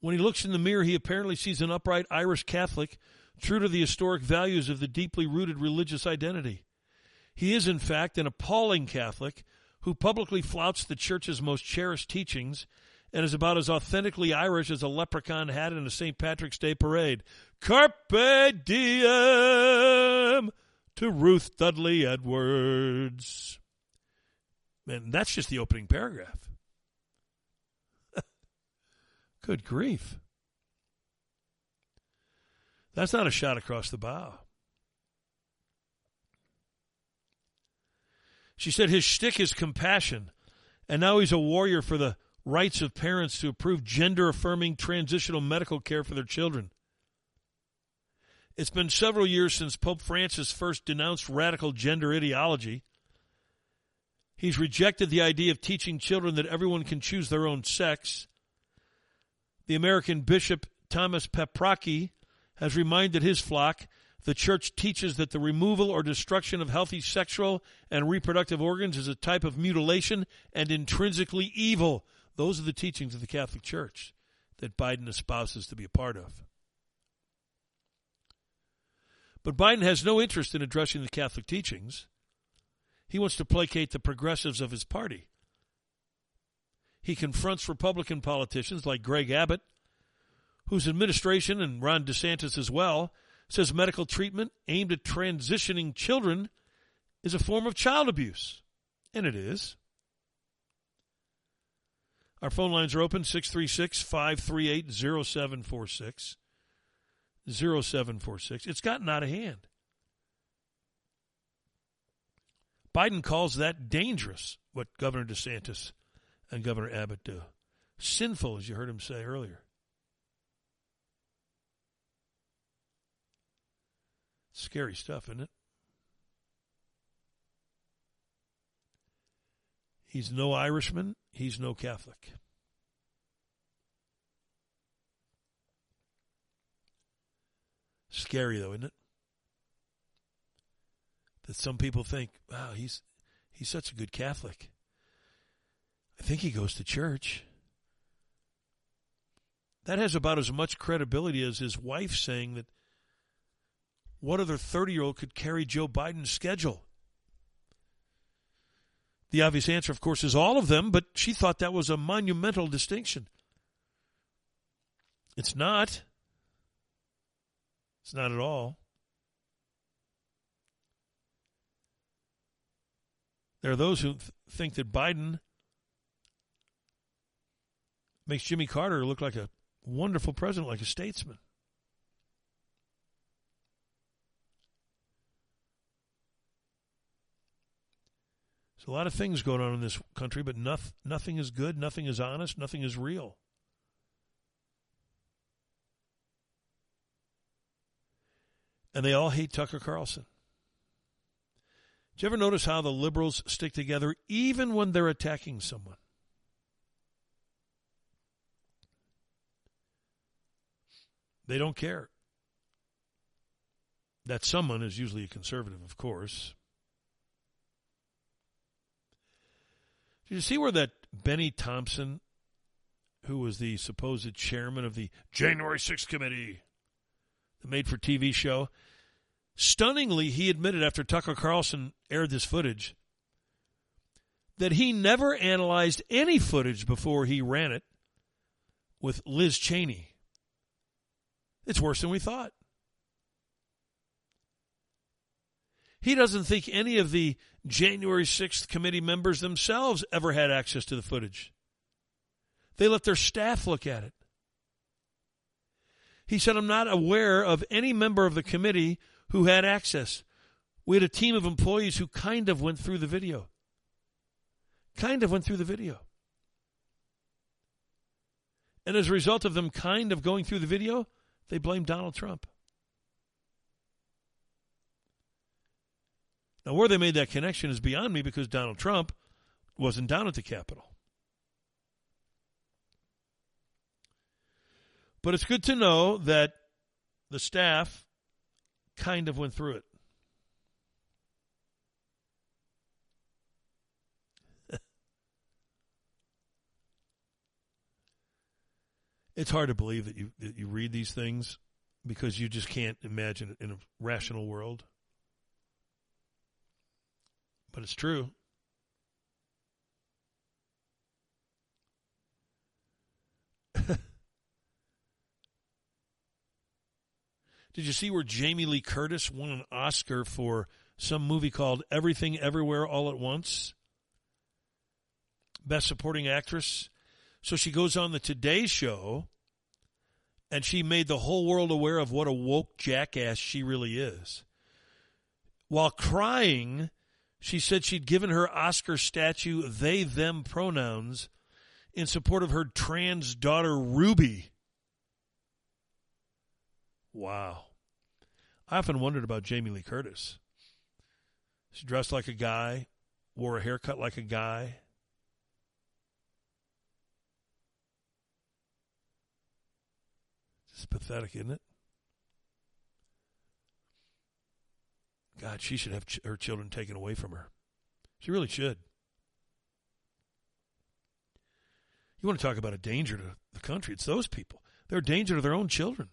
When he looks in the mirror, he apparently sees an upright Irish Catholic true to the historic values of the deeply rooted religious identity. He is, in fact, an appalling Catholic who publicly flouts the Church's most cherished teachings and is about as authentically Irish as a leprechaun hat in a St. Patrick's Day parade. Carpe diem to Ruth Dudley Edwards. And that's just the opening paragraph. Good grief. That's not a shot across the bow. She said his shtick is compassion, and now he's a warrior for the rights of parents to approve gender affirming transitional medical care for their children. It's been several years since Pope Francis first denounced radical gender ideology. He's rejected the idea of teaching children that everyone can choose their own sex. The American Bishop Thomas Paprocki has reminded his flock the church teaches that the removal or destruction of healthy sexual and reproductive organs is a type of mutilation and intrinsically evil. Those are the teachings of the Catholic Church that Biden espouses to be a part of. But Biden has no interest in addressing the Catholic teachings. He wants to placate the progressives of his party. He confronts Republican politicians like Greg Abbott, whose administration, and Ron DeSantis as well, says medical treatment aimed at transitioning children is a form of child abuse. And it is. Our phone lines are open 636 538 0746. 0746. It's gotten out of hand. Biden calls that dangerous, what Governor DeSantis and Governor Abbott do. Sinful, as you heard him say earlier. Scary stuff, isn't it? He's no Irishman. He's no Catholic. Scary though, isn't it? That some people think, wow, he's he's such a good Catholic. I think he goes to church. That has about as much credibility as his wife saying that what other 30 year old could carry Joe Biden's schedule? The obvious answer, of course, is all of them, but she thought that was a monumental distinction. It's not. It's not at all. There are those who th- think that Biden makes Jimmy Carter look like a wonderful president, like a statesman. There's a lot of things going on in this country, but noth- nothing is good, nothing is honest, nothing is real. And they all hate Tucker Carlson. Do you ever notice how the liberals stick together even when they're attacking someone? They don't care. That someone is usually a conservative, of course. Did you see where that Bennie Thompson, who was the supposed chairman of the January 6th committee, the made for TV show, stunningly, he admitted after Tucker Carlson aired this footage that he never analyzed any footage before he ran it with Liz Cheney. It's worse than we thought. He doesn't think any of the January 6th committee members themselves ever had access to the footage. They let their staff look at it. He said, I'm not aware of any member of the committee who had access. We had a team of employees who kind of went through the video. Kind of went through the video. And as a result of them kind of going through the video, they blamed Donald Trump. Now, where they made that connection is beyond me because Donald Trump wasn't down at the Capitol. But it's good to know that the staff kind of went through it. it's hard to believe that you that you read these things because you just can't imagine it in a rational world. But it's true. Did you see where Jamie Lee Curtis won an Oscar for some movie called Everything Everywhere All at Once? Best Supporting Actress. So she goes on the Today Show and she made the whole world aware of what a woke jackass she really is. While crying, she said she'd given her Oscar statue they them pronouns in support of her trans daughter Ruby. Wow. I often wondered about Jamie Lee Curtis. She dressed like a guy, wore a haircut like a guy. It's pathetic, isn't it? God, she should have ch- her children taken away from her. She really should. You want to talk about a danger to the country? It's those people. They're a danger to their own children.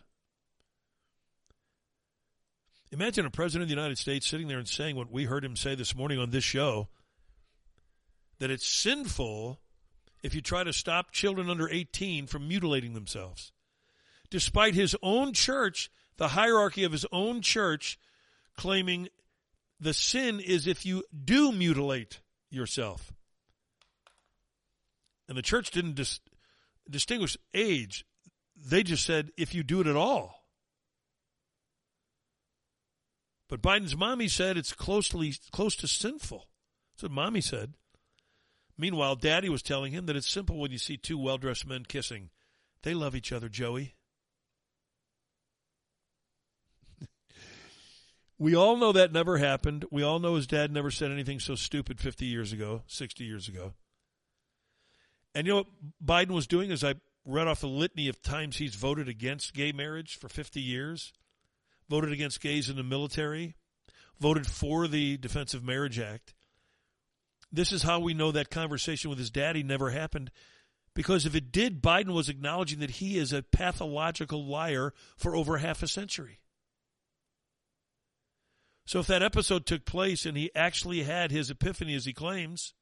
Imagine a president of the United States sitting there and saying what we heard him say this morning on this show that it's sinful if you try to stop children under 18 from mutilating themselves. Despite his own church, the hierarchy of his own church, claiming the sin is if you do mutilate yourself. And the church didn't dis- distinguish age, they just said if you do it at all. But Biden's mommy said it's closely close to sinful. That's what mommy said. Meanwhile, daddy was telling him that it's simple when you see two well dressed men kissing. They love each other, Joey. we all know that never happened. We all know his dad never said anything so stupid 50 years ago, 60 years ago. And you know what Biden was doing as I read off the litany of times he's voted against gay marriage for 50 years? Voted against gays in the military, voted for the Defense of Marriage Act. This is how we know that conversation with his daddy never happened. Because if it did, Biden was acknowledging that he is a pathological liar for over half a century. So if that episode took place and he actually had his epiphany as he claims,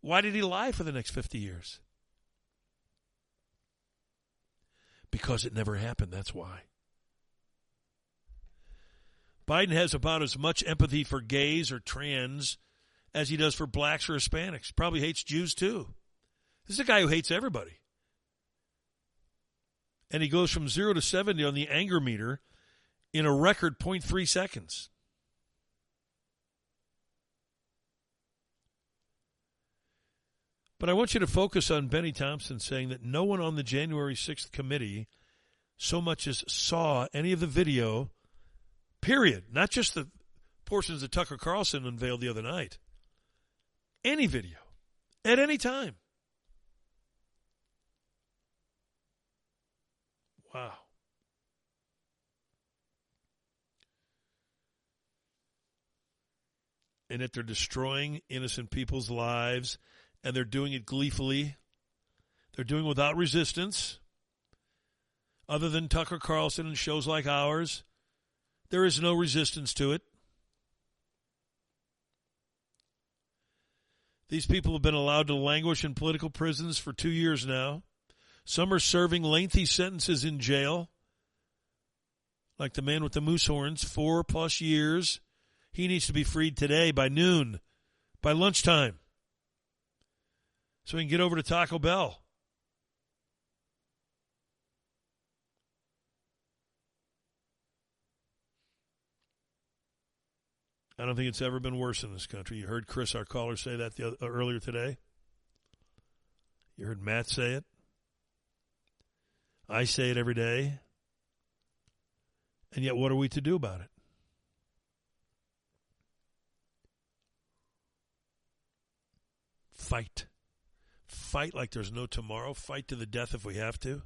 why did he lie for the next 50 years? Because it never happened, that's why. Biden has about as much empathy for gays or trans as he does for blacks or Hispanics. Probably hates Jews too. This is a guy who hates everybody. And he goes from 0 to 70 on the anger meter in a record 0.3 seconds. But I want you to focus on Bennie Thompson saying that no one on the January 6th committee so much as saw any of the video, period. Not just the portions that Tucker Carlson unveiled the other night. Any video, at any time. Wow. And that they're destroying innocent people's lives and they're doing it gleefully. They're doing it without resistance. Other than Tucker Carlson and shows like ours, there is no resistance to it. These people have been allowed to languish in political prisons for two years now. Some are serving lengthy sentences in jail, like the man with the moose horns, four plus years. He needs to be freed today by noon, by lunchtime so he can get over to Taco Bell. I don't think it's ever been worse in this country. You heard Chris, our caller, say that uh, earlier today. You heard Matt say it. I say it every day. And yet, what are we to do about it? Fight fight like there's no tomorrow, fight to the death if we have to.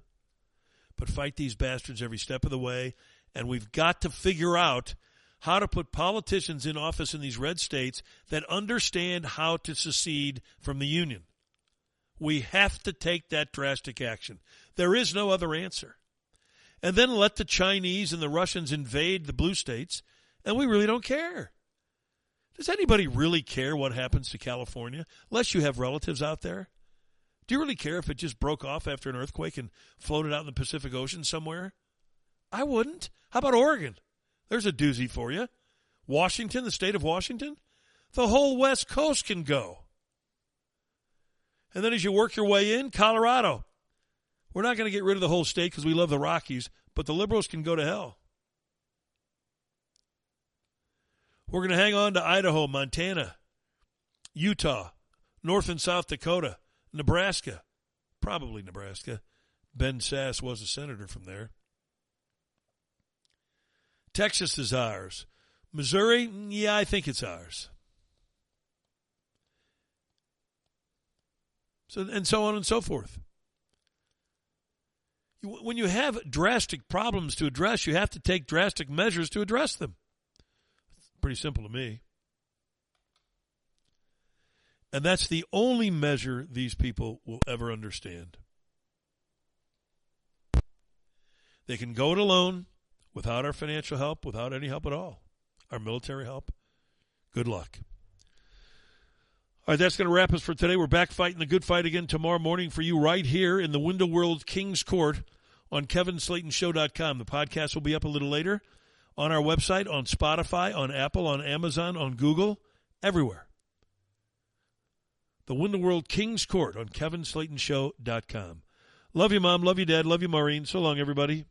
But fight these bastards every step of the way. And we've got to figure out how to put politicians in office in these red states that understand how to secede from the Union. We have to take that drastic action. There is no other answer. And then let the Chinese and the Russians invade the blue states, and we really don't care. Does anybody really care what happens to California? Unless you have relatives out there. Do you really care if it just broke off after an earthquake and floated out in the Pacific Ocean somewhere? I wouldn't. How about Oregon? There's a doozy for you. Washington, the state of Washington? The whole West Coast can go. And then as you work your way in, Colorado. We're not going to get rid of the whole state because we love the Rockies, but the liberals can go to hell. We're going to hang on to Idaho, Montana, Utah, North and South Dakota, Nebraska, probably Nebraska. Ben Sasse was a senator from there. Texas is ours. Missouri, yeah, I think it's ours. So, and so on and so forth. When you have drastic problems to address, you have to take drastic measures to address them. Pretty simple to me. And that's the only measure these people will ever understand. They can go it alone without our financial help, without any help at all, our military help. Good luck. All right, that's going to wrap us for today. We're back fighting the good fight again tomorrow morning for you right here in the Window World King's Court on KevinSlatenShow.com. The podcast will be up a little later on our website, on Spotify, on Apple, on Amazon, on Google, everywhere the Window World King's Court on KevinSlatenShow.com. Love you, Mom. Love you, Dad. Love you, Maureen. So long, everybody.